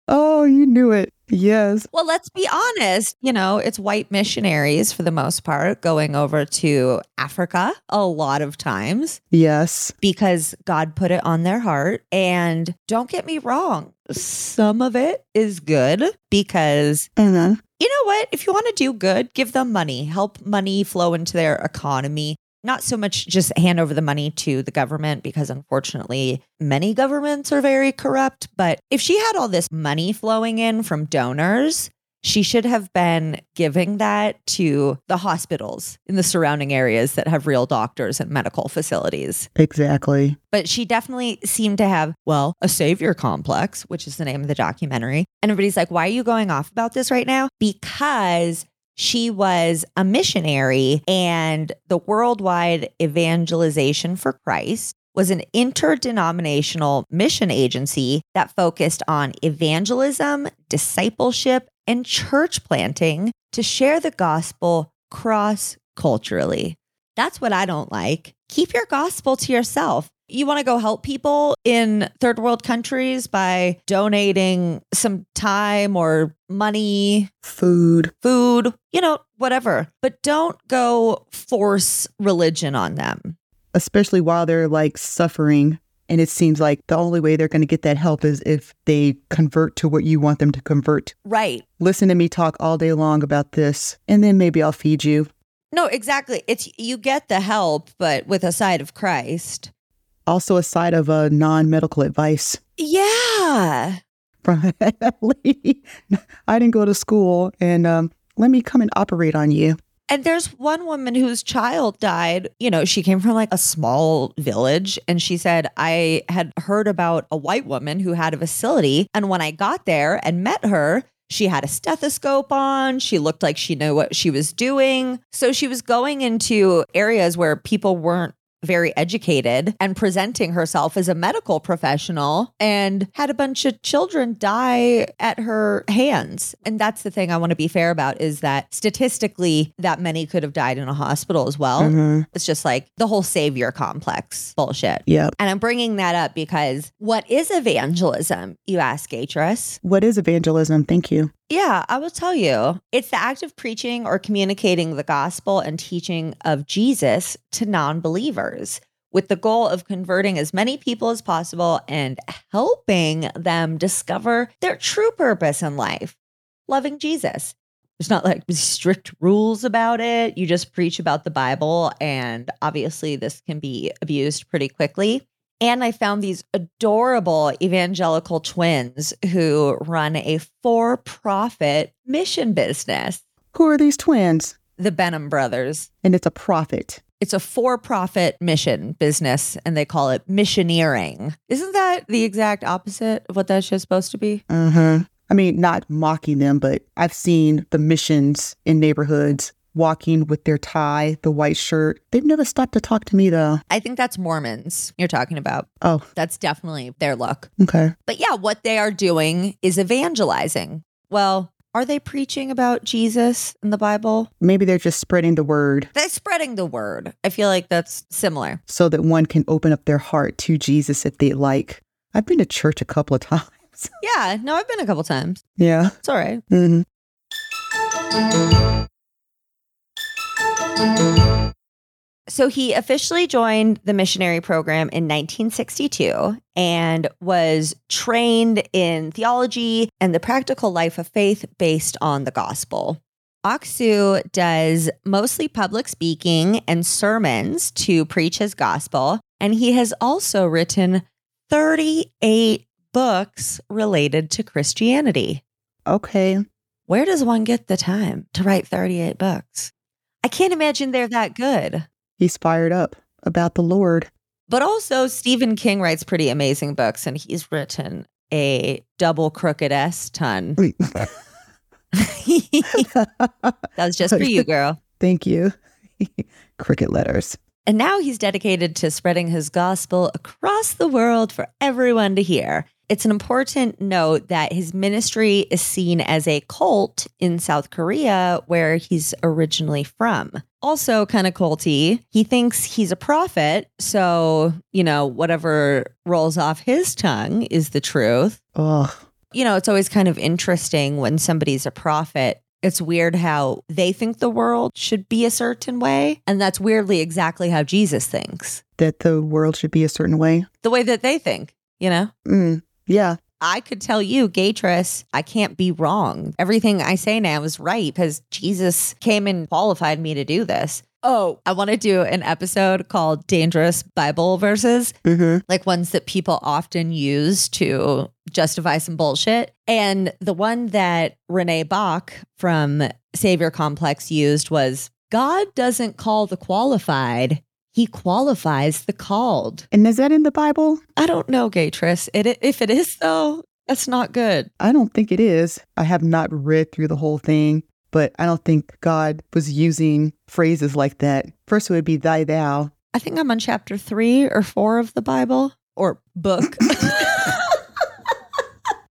Oh, you knew it. Yes. Well, let's be honest. You know, it's white missionaries for the most part going over to Africa a lot of times Yes. because God put it on their heart. And don't get me wrong, some of it is good because And you know what? If you want to do good, give them money, help money flow into their economy. Not so much just hand over the money to the government because unfortunately, many governments are very corrupt. But if she had all this money flowing in from donors, she should have been giving that to the hospitals in the surrounding areas that have real doctors and medical facilities. exactly. But she definitely seemed to have, well, a savior complex, which is the name of the documentary. And everybody's like, why are you going off about this right now? Because she was a missionary and the worldwide evangelization for Christ was an interdenominational mission agency that focused on evangelism, discipleship, and church planting to share the gospel cross culturally. That's what I don't like. Keep your gospel to yourself. You want to go help people in third world countries by donating some time or money, Food. food, you know, whatever. But don't go force religion on them. especially while they're like suffering. And it seems like the only way they're going to get that help is if they convert to what you want them to convert. Right. Listen to me talk all day long about this, and then maybe I'll feed you. No, exactly. It's you get the help, but with a side of Christ. Also, a side of a non medical advice Yeah. from that lady. I didn't go to school, and um, let me come and operate on you. And there's one woman whose child died. You know, she came from like a small village and she said, I had heard about a white woman who had a facility. And when I got there and met her, she had a stethoscope on. She looked like she knew what she was doing. So she was going into areas where people weren't very educated and presenting herself as a medical professional and had a bunch of children die at her hands. And that's the thing I want to be fair about is that statistically that many could have died in a hospital as well. Mhm. It's just like the whole savior complex bullshit. Yeah. And I'm bringing that up because what is evangelism, you ask, Atris? What is evangelism? Thank you. Yeah, I will tell you. It's the act of preaching or communicating the gospel and teaching of Jesus to non believers with the goal of converting as many people as possible and helping them discover their true purpose in life loving Jesus. There's not like strict rules about it. You just preach about the Bible. And obviously, this can be abused pretty quickly. And I found these adorable evangelical twins who run a for profit mission business, Who are these twins? the Benham brothers. And it's a profit. It's a for profit mission business, and they call it missioneering. Isn't that the exact opposite of what that shit's supposed to be? hmm I mean, not mocking them, but I've seen the missions in neighborhoods walking with their tie, the white shirt. They've never stopped to talk to me though. I think that's Mormons you're talking about. Oh, That's definitely their look. okay. But yeah, what they are doing is evangelizing. Well, are they preaching about Jesus in the Bible? Maybe they're just spreading the word They're spreading the word. I feel like that's similar. so that one can open up their heart to Jesus if they like. I've been to church a couple of times. Yeah, no, I've been a couple times. Yeah. It's all right. hmm So he officially joined the missionary program in 1962 and was trained in theology and the practical life of faith based on the gospel. Oksu does mostly public speaking and sermons to preach his gospel, and he has also written 38 books related to Christianity. Okay. Where does one get the time to write 38 books? I can't imagine they're that good. He's fired up about the Lord. But also, Stephen King writes pretty amazing books, and he's written a double crooked S ton. that was just for you, girl. Thank you. Cricket letters. And now he's dedicated to spreading his gospel across the world for everyone to hear. It's an important note that his ministry is seen as a cult in South Korea, where he's originally from. Also, kind of culty, he thinks he's a prophet. So, you know, whatever rolls off his tongue is the truth. Ugh. You know, it's always kind of interesting when somebody's a prophet. It's weird how they think the world should be a certain way. And that's weirdly exactly how Jesus thinks, That the world should be a certain way. the way that they think, you know? Mm, yeah. I could tell you, Gatris, I can't be wrong. Everything I say now is right because Jesus came and qualified me to do this. Oh, I want to do an episode called Dangerous Bible Verses, Mm-hmm. like ones that people often use to justify some bullshit. And the one that Renee Bach from Savior Complex used was God doesn't call the qualified, he qualifies the called. And is that in the Bible? I don't know, Gatris. It, if it is, though, that's not good. I don't think it is. I have not read through the whole thing, but I don't think God was using phrases like that. First, it would be thy thou. I think I'm on chapter three or four of the Bible or book. I'm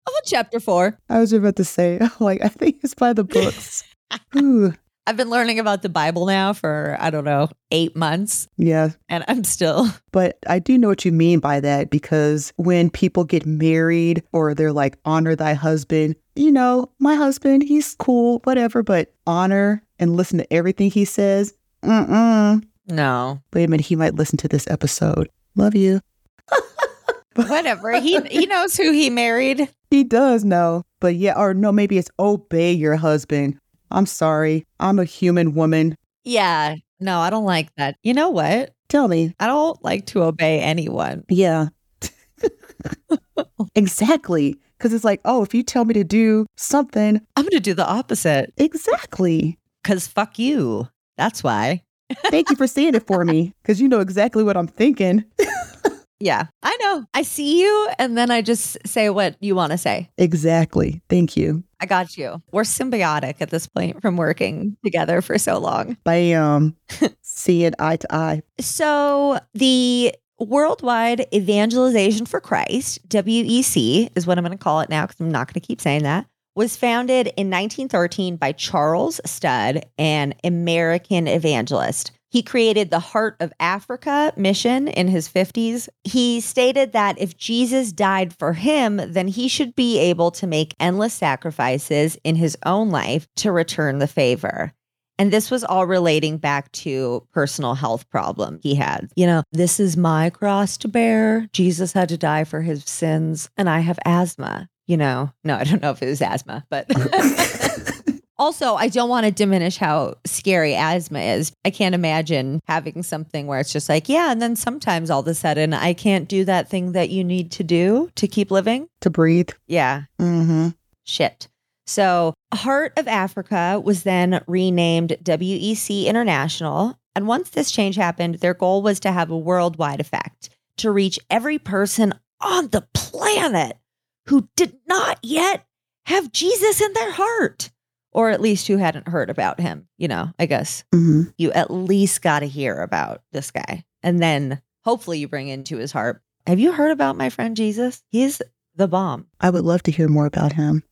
on chapter four. I was about to say, like, I think it's by the books. Ooh, I've been learning about the Bible now for, I don't know, eight months, yeah. and I'm still. But I do know what you mean by that because when people get married or they're like, honor thy husband, you know, my husband, he's cool, whatever, but honor and listen to everything he says. Mm-mm. No. Wait a minute, he might listen to this episode. Love you. Whatever. He he knows who he married. He does know. But yeah, or no, maybe it's obey your husband. I'm sorry. I'm a human woman. Yeah. No, I don't like that. You know what? Tell me. I don't like to obey anyone. Yeah. exactly. Because it's like, oh, if you tell me to do something, I'm going to do the opposite exactly. because fuck you. That's why. Thank you for saying it for me because you know exactly what I'm thinking. Yeah, I know. I see you, and then I just say what you want to say. exactly. Thank you. I got you. We're symbiotic at this point from working together for so long. Bam. See it eye to eye. So, the Worldwide Evangelization for Christ, WEC is what I'm going to call it now because I'm not going to keep saying that, was founded in 1913 by Charles Studd, an American evangelist. He created the Heart of Africa mission in his 50s. He stated that if Jesus died for him, then he should be able to make endless sacrifices in his own life to return the favor. And this was all relating back to personal health problem he had. You know, this is my cross to bear. Jesus had to die for his sins, and I have asthma. You know, no, I don't know if it was asthma, but also, I don't want to diminish how scary asthma is. I can't imagine having something where it's just like, yeah, and then sometimes all of a sudden I can't do that thing that you need to do to keep living. To breathe. Yeah, Mm-hmm. shit. So, Heart of Africa was then renamed WEC International. And once this change happened, their goal was to have a worldwide effect to reach every person on the planet who did not yet have Jesus in their heart, or at least who hadn't heard about him. You know, I guess Mm-hmm. you at least got to hear about this guy. And then hopefully you bring into his heart. Have you heard about my friend Jesus? He's the bomb. I would love to hear more about him.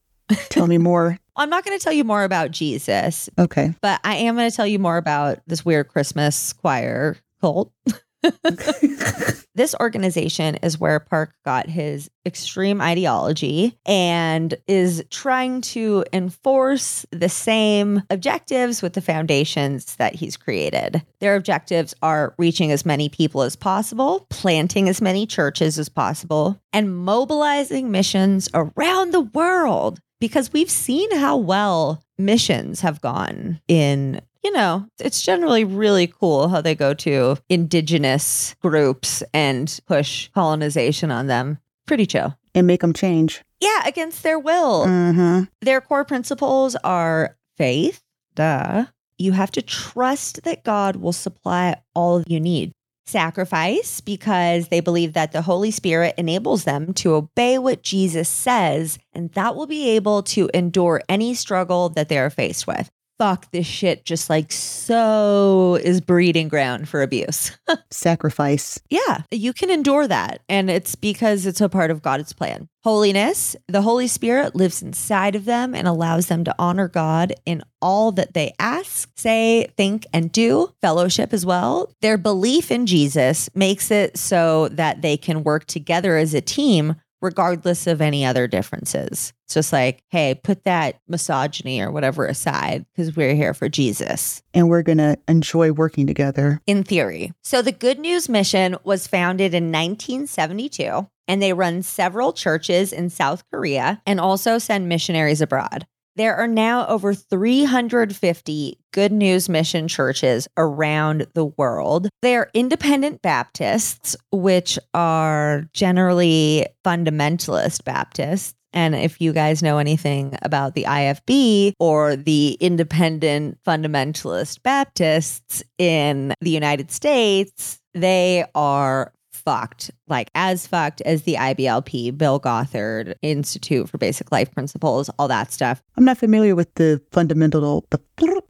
Tell me more. I'm not going to tell you more about Jesus, Okay. but I am going to tell you more about this weird Christmas choir cult. this organization is where Park got his extreme ideology and is trying to enforce the same objectives with the foundations that he's created. Their objectives are reaching as many people as possible, planting as many churches as possible, and mobilizing missions around the world because we've seen how well missions have gone in you know, it's generally really cool how they go to indigenous groups and push colonization on them. Pretty chill. And make them change. Yeah, against their will. Mm-hmm. Their core principles are faith, duh. You have to trust that God will supply all you need. Sacrifice, because they believe that the Holy Spirit enables them to obey what Jesus says, and that will be able to endure any struggle that they are faced with. Fuck, this shit just like so is breeding ground for abuse. Sacrifice. Yeah, you can endure that. And it's because it's a part of God's plan. Holiness, the Holy Spirit lives inside of them and allows them to honor God in all that they ask, say, think, and do. Fellowship as well. Their belief in Jesus makes it so that they can work together as a team regardless of any other differences. It's just like, hey, put that misogyny or whatever aside because we're here for Jesus. And we're going to enjoy working together. In theory. So the Good News Mission was founded in 1972 and they run several churches in South Korea and also send missionaries abroad. There are now over 350 Good News Mission churches around the world. They are independent Baptists, which are generally fundamentalist Baptists. And if you guys know anything about the IFB or the independent fundamentalist Baptists in the United States, they are fucked, like as fucked as the IBLP, Bill Gothard Institute for Basic Life Principles, all that stuff. I'm not familiar with the fundamental. The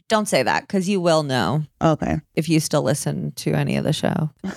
Don't say that because you will know okay. if you still listen to any of the show.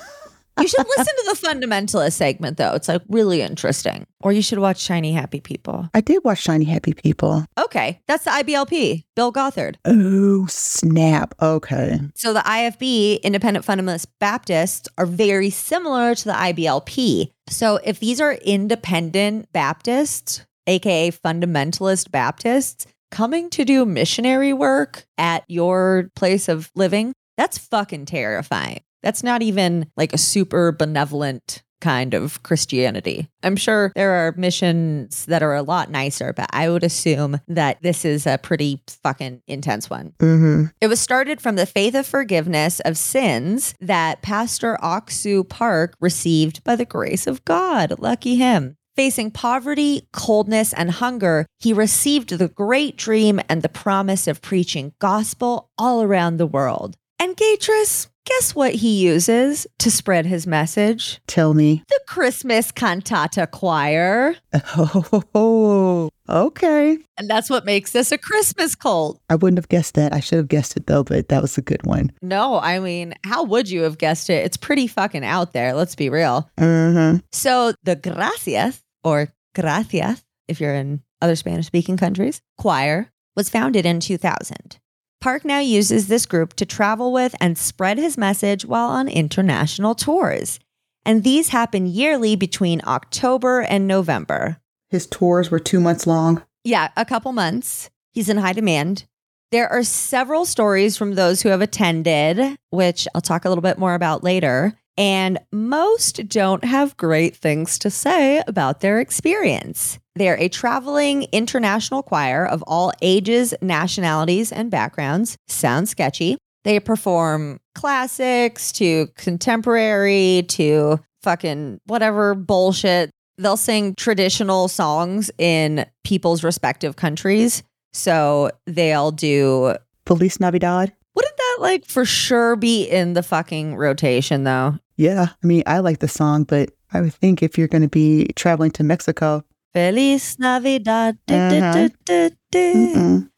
You should listen to the fundamentalist segment though. It's like really interesting. Or you should watch Shiny Happy People. I did watch Shiny Happy People. Okay, that's the IBLP, Bill Gothard. Oh snap! Okay. So the IFB, Independent Fundamentalist Baptists, are very similar to the IBLP. So if these are independent Baptists, aka fundamentalist Baptists, coming to do missionary work at your place of living, that's fucking terrifying. That's not even like a super benevolent kind of Christianity. I'm sure there are missions that are a lot nicer, but I would assume that this is a pretty fucking intense one. Mm-hmm. It was started from the faith of forgiveness of sins that Pastor Oksu Park received by the grace of God. Lucky him. Facing poverty, coldness, and hunger, he received the great dream and the promise of preaching gospel all around the world. And Gatris, guess what he uses to spread his message? Tell me. The Christmas cantata choir. Oh, okay. And that's what makes this a Christmas cult. I wouldn't have guessed that. I should have guessed it though, but that was a good one. No, I mean, how would you have guessed it? It's pretty fucking out there. Let's be real. Mm-hmm. So the Gracias or Gracias, if you're in other Spanish speaking countries, choir was founded in 2000. Park now uses this group to travel with and spread his message while on international tours. And these happen yearly between October and November. His tours were two months long. Yeah, a couple months. He's in high demand. There are several stories from those who have attended, which I'll talk a little bit more about later. And most don't have great things to say about their experience. They're a traveling international choir of all ages, nationalities, and backgrounds. Sounds sketchy. They perform classics to contemporary to fucking whatever bullshit. They'll sing traditional songs in people's respective countries. So they'll do Feliz Navidad. Wouldn't that like for sure be in the fucking rotation though? Yeah, I mean, I like the song, but I would think if you're going to be traveling to Mexico, Feliz Navidad. Uh-huh.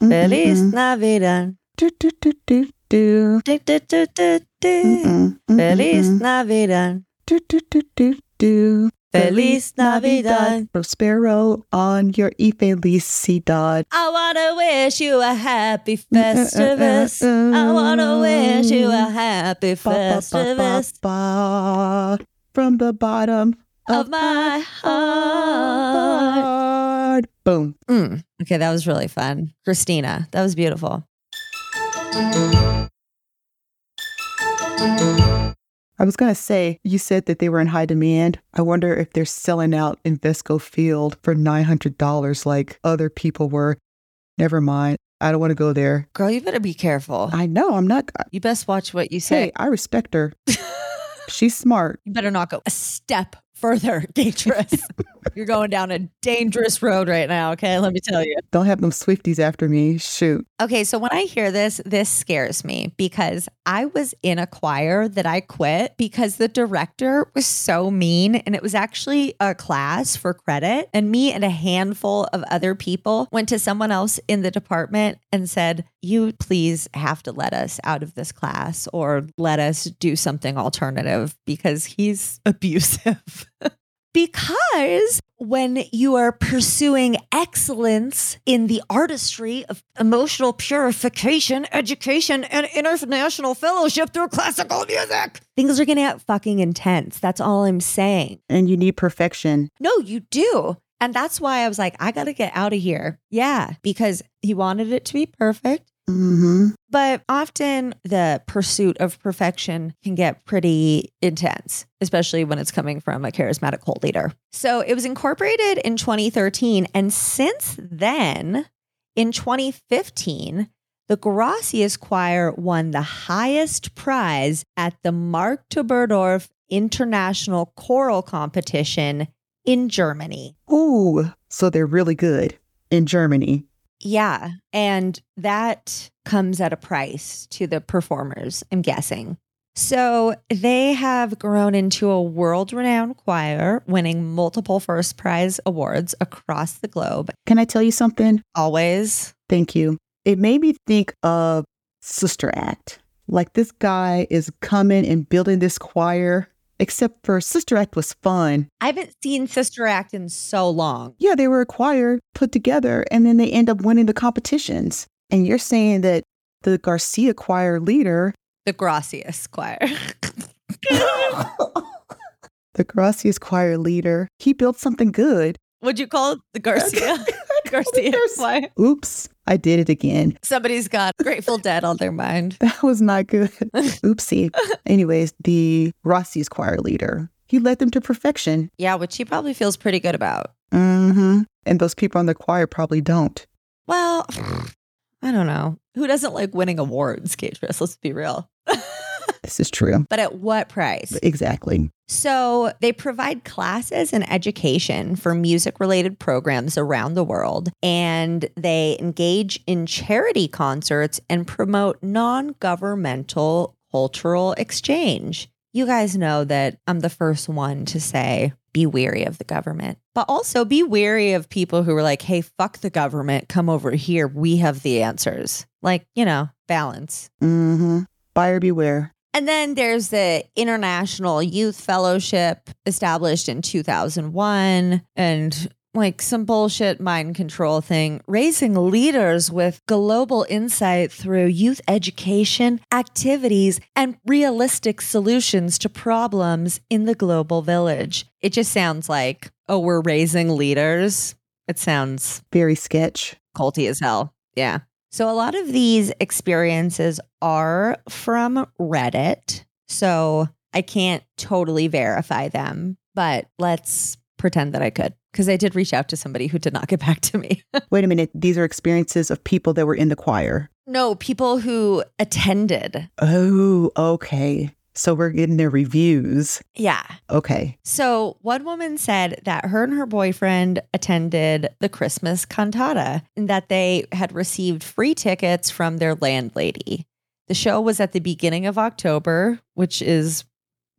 Feliz. Navidad. do do do. Mm-mm, mm-mm, Feliz. Navidad. Feliz Navidad. Prospero on your y felicidad. I wanna wish you a happy Festivus. I wanna wish you a happy Ba, ba, ba, ba, Festivus. From the bottom of my heart. heart. Boom. Mm. Okay, that was really fun. Christina, that was beautiful. I was going to say, you said that they were in high demand. I wonder if they're selling out Invesco Field for $900 like other people were. Never mind. I don't want to go there. Girl, you better be careful. I know. I'm not. Uh, you best watch what you say. Hey, I respect her. She's smart. You better not go a step further, Gatris. You're going down a dangerous road right now, okay? Let me tell you. Don't have them Swifties after me. Shoot. Okay, so when I hear this, this scares me because I was in a choir that I quit because the director was so mean. And it was actually a class for credit. And me and a handful of other people went to someone else in the department and said, You please have to let us out of this class or let us do something alternative because he's abusive. because when you are pursuing excellence in the artistry of emotional purification, education, and international fellowship through classical music, things are going to get fucking intense. That's all I'm saying. And you need perfection. No, you do. And that's why I was like, I got to get out of here. Yeah, because he wanted it to be perfect. Mm-hmm. But often the pursuit of perfection can get pretty intense, especially when it's coming from a charismatic cult leader. So it was incorporated in 2013. And since then, in 2015, the Gracias Choir won the highest prize at the Marktoberdorf International Choral Competition in Germany. Ooh, so they're really good in Germany. Yeah. And that comes at a price to the performers, I'm guessing. So they have grown into a world renowned choir, winning multiple first prize awards across the globe. Can I tell you something? Always. Thank you. It made me think of Sister Act. Like this guy is coming and building this choir, except for Sister Act was fun. I haven't seen Sister Act in so long. Yeah, they were a choir put together and then they end up winning the competitions. And you're saying that the Garcia choir leader, The Gracias Choir. the Gracias choir leader, he built something good. Would you call it the Garcia? Garcia Choir? Oops, I did it again. Somebody's got Grateful Dead on their mind. That was not good. Oopsie. Anyways, the Rossi's choir leader, he led them to perfection. Yeah, which he probably feels pretty good about. Mm-hmm. And those people on the choir probably don't. Well, I don't know. Who doesn't like winning awards, Kate Chris? Let's be real. This is true. But at what price? Exactly. So they provide classes and education for music related programs around the world, and they engage in charity concerts and promote non governmental cultural exchange. You guys know that I'm the first one to say, be wary of the government, but also be wary of people who are like, hey, fuck the government, come over here. We have the answers. Like, you know, balance. Mm-hmm. Buyer beware. And then there's the International Youth Fellowship established in 2001 and like some bullshit mind control thing, raising leaders with global insight through youth education, activities, and realistic solutions to problems in the global village. It just sounds like, oh, we're raising leaders. It sounds very sketch, culty as hell. Yeah. So a lot of these experiences are from Reddit. So I can't totally verify them, but let's pretend that I could because I did reach out to somebody who did not get back to me. Wait a minute. These are experiences of people that were in the choir. no, people who attended. Oh, okay. So we're getting their reviews. Yeah. Okay. So, one woman said that her and her boyfriend attended the Christmas cantata and that they had received free tickets from their landlady. The show was at the beginning of October, which is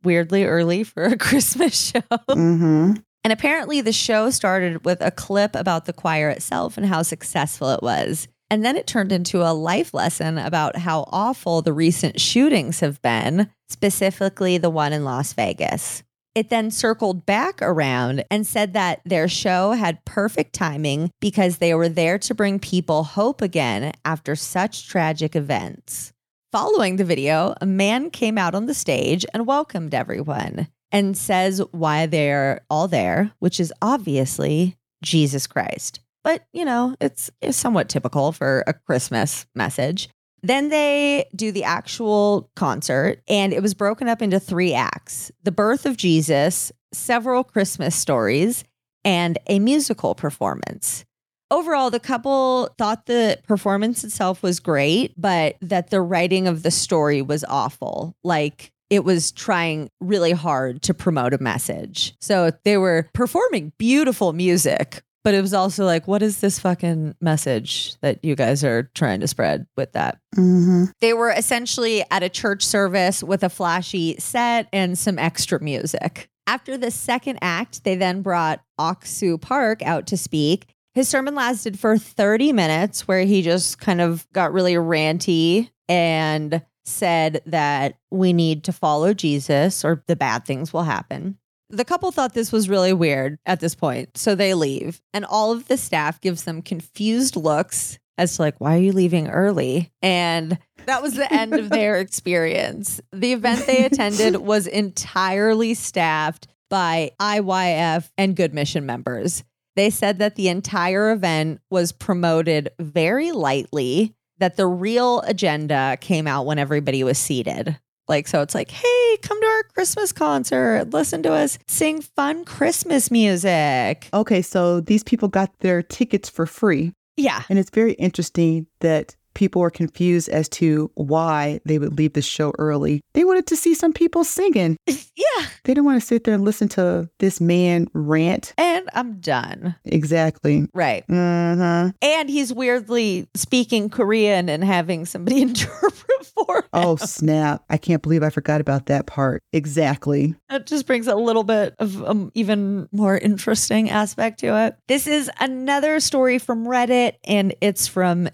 weirdly early for a Christmas show. Mm-hmm. And apparently, the show started with a clip about the choir itself and how successful it was. And then it turned into a life lesson about how awful the recent shootings have been, specifically the one in Las Vegas. It then circled back around and said that their show had perfect timing because they were there to bring people hope again after such tragic events. Following the video, a man came out on the stage and welcomed everyone and says why they're all there, which is obviously Jesus Christ. But, you know, it's, it's somewhat typical for a Christmas message. Then they do the actual concert, and it was broken up into three acts the birth of Jesus, several Christmas stories, and a musical performance. Overall, the couple thought the performance itself was great, but that the writing of the story was awful. Like, it was trying really hard to promote a message. So they were performing beautiful music, but it was also like, what is this fucking message that you guys are trying to spread with that? Mm-hmm. They were essentially at a church service with a flashy set and some extra music. After the second act, they then brought Oksu Park out to speak. His sermon lasted for 30 minutes, where he just kind of got really ranty and said that we need to follow Jesus or the bad things will happen. The couple thought this was really weird at this point, so they leave. And all of the staff gives them confused looks as to like, why are you leaving early? And that was the end of their experience. The event they attended was entirely staffed by IYF and Good Mission members. They said that the entire event was promoted very lightly, that the real agenda came out when everybody was seated. Like, so it's like, hey, come to our Christmas concert, listen to us sing fun Christmas music. Okay, so these people got their tickets for free. Yeah. And it's very interesting that people were confused as to why they would leave the show early. They wanted to see some people singing. yeah. They didn't want to sit there and listen to this man rant. And I'm done. Exactly. Right. Uh-huh. And he's weirdly speaking Korean and having somebody interpret for him. Oh, snap. I can't believe I forgot about that part. Exactly. It just brings a little bit of um, even more interesting aspect to it. This is another story from Reddit, and it's from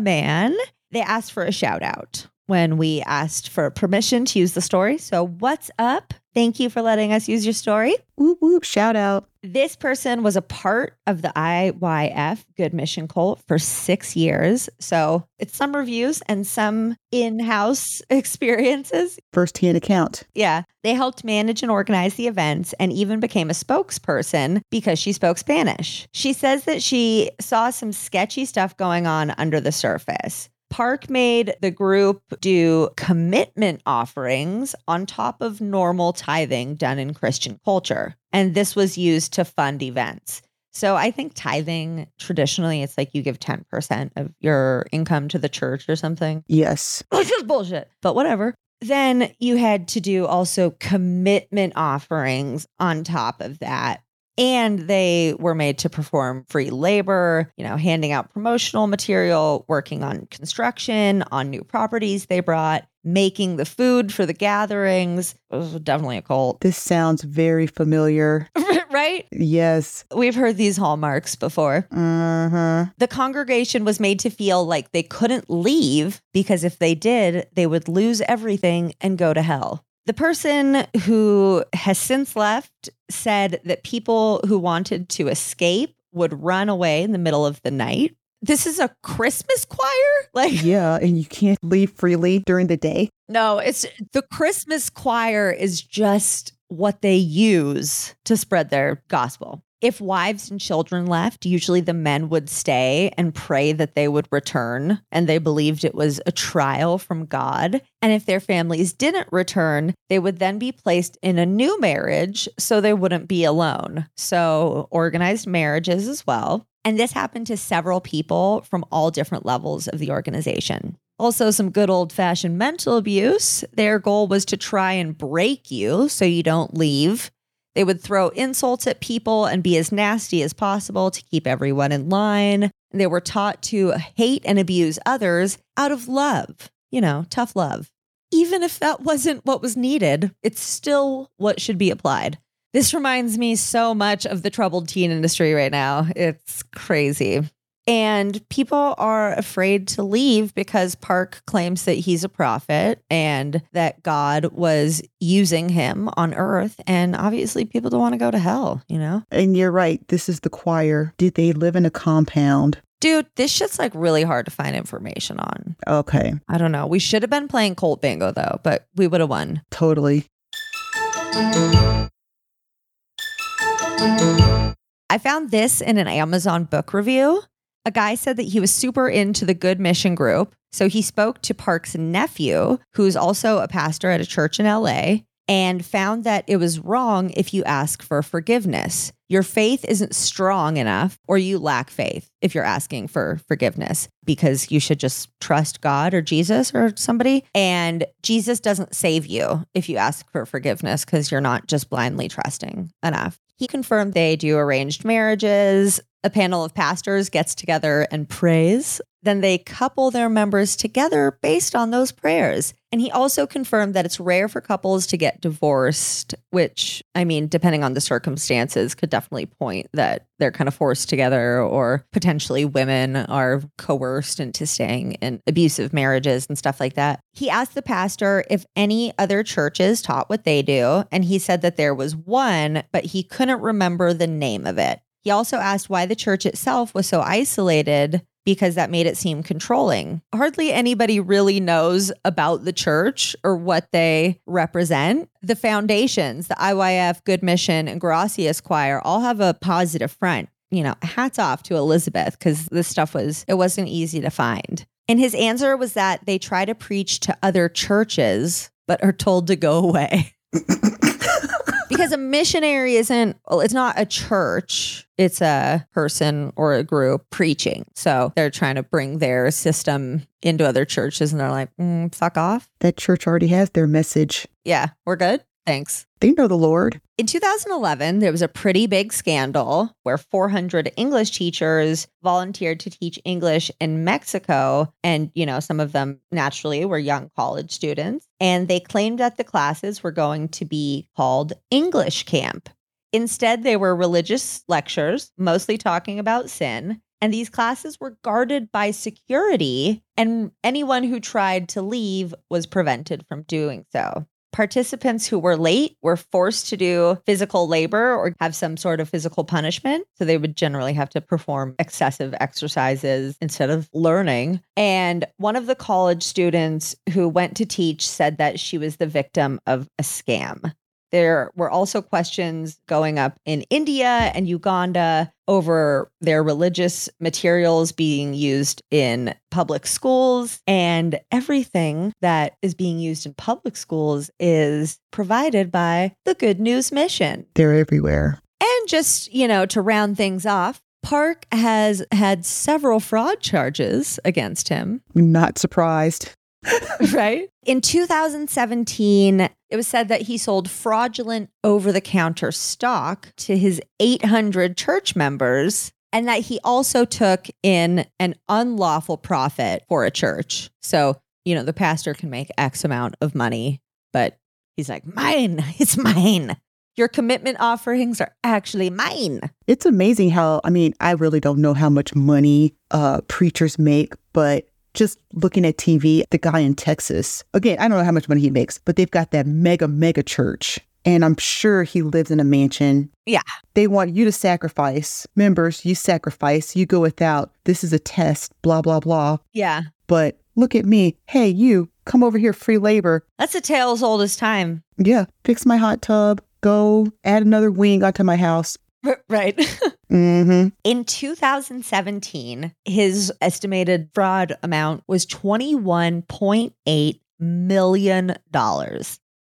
Man. They asked for a shout out when we asked for permission to use the story. So, what's up? Thank you for letting us use your story. Whoop, whoop. Shout out. This person was a part of the IYF Good Mission Cult for six years. So it's some reviews and some in house experiences. First hand account. Yeah. They helped manage and organize the events and even became a spokesperson because she spoke Spanish. She says that she saw some sketchy stuff going on under the surface. Park made the group do commitment offerings on top of normal tithing done in Christian culture. And this was used to fund events. So I think tithing traditionally it's like you give 10% of your income to the church or something. Yes. Which is bullshit, but whatever. Then you had to do also commitment offerings on top of that. And they were made to perform free labor, you know, handing out promotional material, working on construction, on new properties they brought, making the food for the gatherings. It was definitely a cult. This sounds very familiar. right? Yes. We've heard these hallmarks before. Uh-huh. The congregation was made to feel like they couldn't leave because if they did, they would lose everything and go to hell. The person who has since left said that people who wanted to escape would run away in the middle of the night. This is a Christmas choir? Like, Yeah, and you can't leave freely during the day. no, it's the Christmas choir is just what they use to spread their gospel. If wives and children left, usually the men would stay and pray that they would return, and they believed it was a trial from God. And if their families didn't return, they would then be placed in a new marriage so they wouldn't be alone. So, organized marriages as well. And this happened to several people from all different levels of the organization. Also, some good old fashioned mental abuse. Their goal was to try and break you so you don't leave. They would throw insults at people and be as nasty as possible to keep everyone in line. They were taught to hate and abuse others out of love, you know, tough love. Even if that wasn't what was needed, it's still what should be applied. This reminds me so much of the troubled teen industry right now. It's crazy. And people are afraid to leave because Park claims that he's a prophet and that God was using him on earth. And obviously, people don't want to go to hell, you know? And you're right. This is the choir. Did they live in a compound? Dude, this shit's like really hard to find information on. Okay, I don't know. We should have been playing Cult Bingo though, but we would have won. totally. I found this in an Amazon book review. A guy said that he was super into the Good Mission Group. So he spoke to Park's nephew, who's also a pastor at a church in LA, and found that it was wrong if you ask for forgiveness. Your faith isn't strong enough, or you lack faith if you're asking for forgiveness because you should just trust God or Jesus or somebody. And Jesus doesn't save you if you ask for forgiveness because you're not just blindly trusting enough. He confirmed they do arranged marriages. A panel of pastors gets together and prays. Then they couple their members together based on those prayers. And he also confirmed that it's rare for couples to get divorced, which, I mean, depending on the circumstances, could definitely point that they're kind of forced together or potentially women are coerced into staying in abusive marriages and stuff like that. He asked the pastor if any other churches taught what they do, and he said that there was one, but he couldn't remember the name of it. He also asked why the church itself was so isolated because that made it seem controlling. Hardly anybody really knows about the church or what they represent. The foundations, the IYF, Good Mission, and Gracias Choir all have a positive front. You know, hats off to Elizabeth because this stuff was, it wasn't easy to find. And his answer was that they try to preach to other churches, but are told to go away. because a missionary isn't well, it's not a church. It's a person or a group preaching. So they're trying to bring their system into other churches and they're like mm, fuck off. That church already has their message. yeah we're good thanks They know the Lord. in 2011, there was a pretty big scandal where 400 English teachers volunteered to teach English in Mexico. And, you know, some of them naturally were young college students. And they claimed that the classes were going to be called English Camp. Instead, they were religious lectures, mostly talking about sin. And these classes were guarded by security, and anyone who tried to leave was prevented from doing so. Participants who were late were forced to do physical labor or have some sort of physical punishment. So they would generally have to perform excessive exercises instead of learning. And one of the college students who went to teach said that she was the victim of a scam. There were also questions going up in India and Uganda over their religious materials being used in public schools. And everything that is being used in public schools is provided by the Good News Mission. They're everywhere. And just, you know, to round things off, Park has had several fraud charges against him Not surprised. right? In 2017, it was said that he sold fraudulent over the counter stock to his 800 church members and that he also took in an unlawful profit for a church. So, you know, the pastor can make X amount of money, but he's like, mine, it's mine. Your commitment offerings are actually mine. It's amazing how, I mean, I really don't know how much money uh, preachers make, but just looking at TV, the guy in Texas, again, I don't know how much money he makes, but they've got that mega, mega church. And I'm sure he lives in a mansion. Yeah. They want you to sacrifice. Members, you sacrifice, you go without. This is a test, blah, blah, blah. Yeah. But look at me. Hey, you, come over here, free labor. That's a tale as old as time. Yeah, fix my hot tub. Go add another wing onto my house. Right. Mm-hmm. In 2017, his estimated fraud amount was $21.8 million.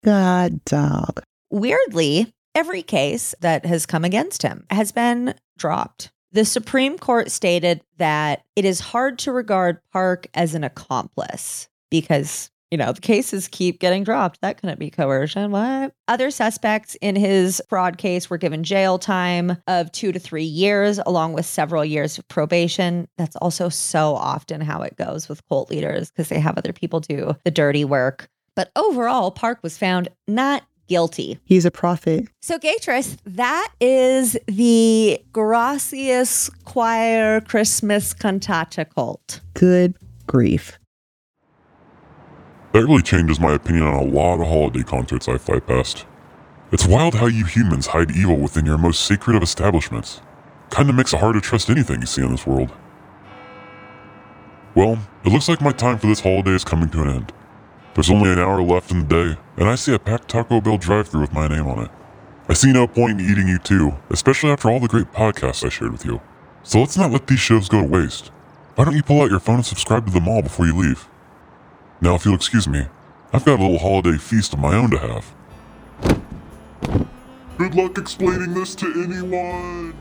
God dog. Weirdly, every case that has come against him has been dropped. The Supreme Court stated that it is hard to regard Park as an accomplice because, you know, the cases keep getting dropped. That couldn't be coercion. What? Other suspects in his fraud case were given jail time of two to three years, along with several years of probation. That's also so often how it goes with cult leaders because they have other people do the dirty work. But overall, Park was found not guilty. He's a prophet. So, Gatris, that is the Gracias Choir Christmas Cantata cult. Good grief. That really changes my opinion on a lot of holiday concerts I've fly past. It's wild how you humans hide evil within your most sacred of establishments. Kinda makes it hard to trust anything you see in this world. Well, it looks like my time for this holiday is coming to an end. There's only an hour left in the day, and I see a packed Taco Bell drive thru with my name on it. I see no point in eating you too, especially after all the great podcasts I shared with you. So let's not let these shows go to waste. Why don't you pull out your phone and subscribe to them all before you leave? Now, if you'll excuse me, I've got a little holiday feast of my own to have. Good luck explaining this to anyone!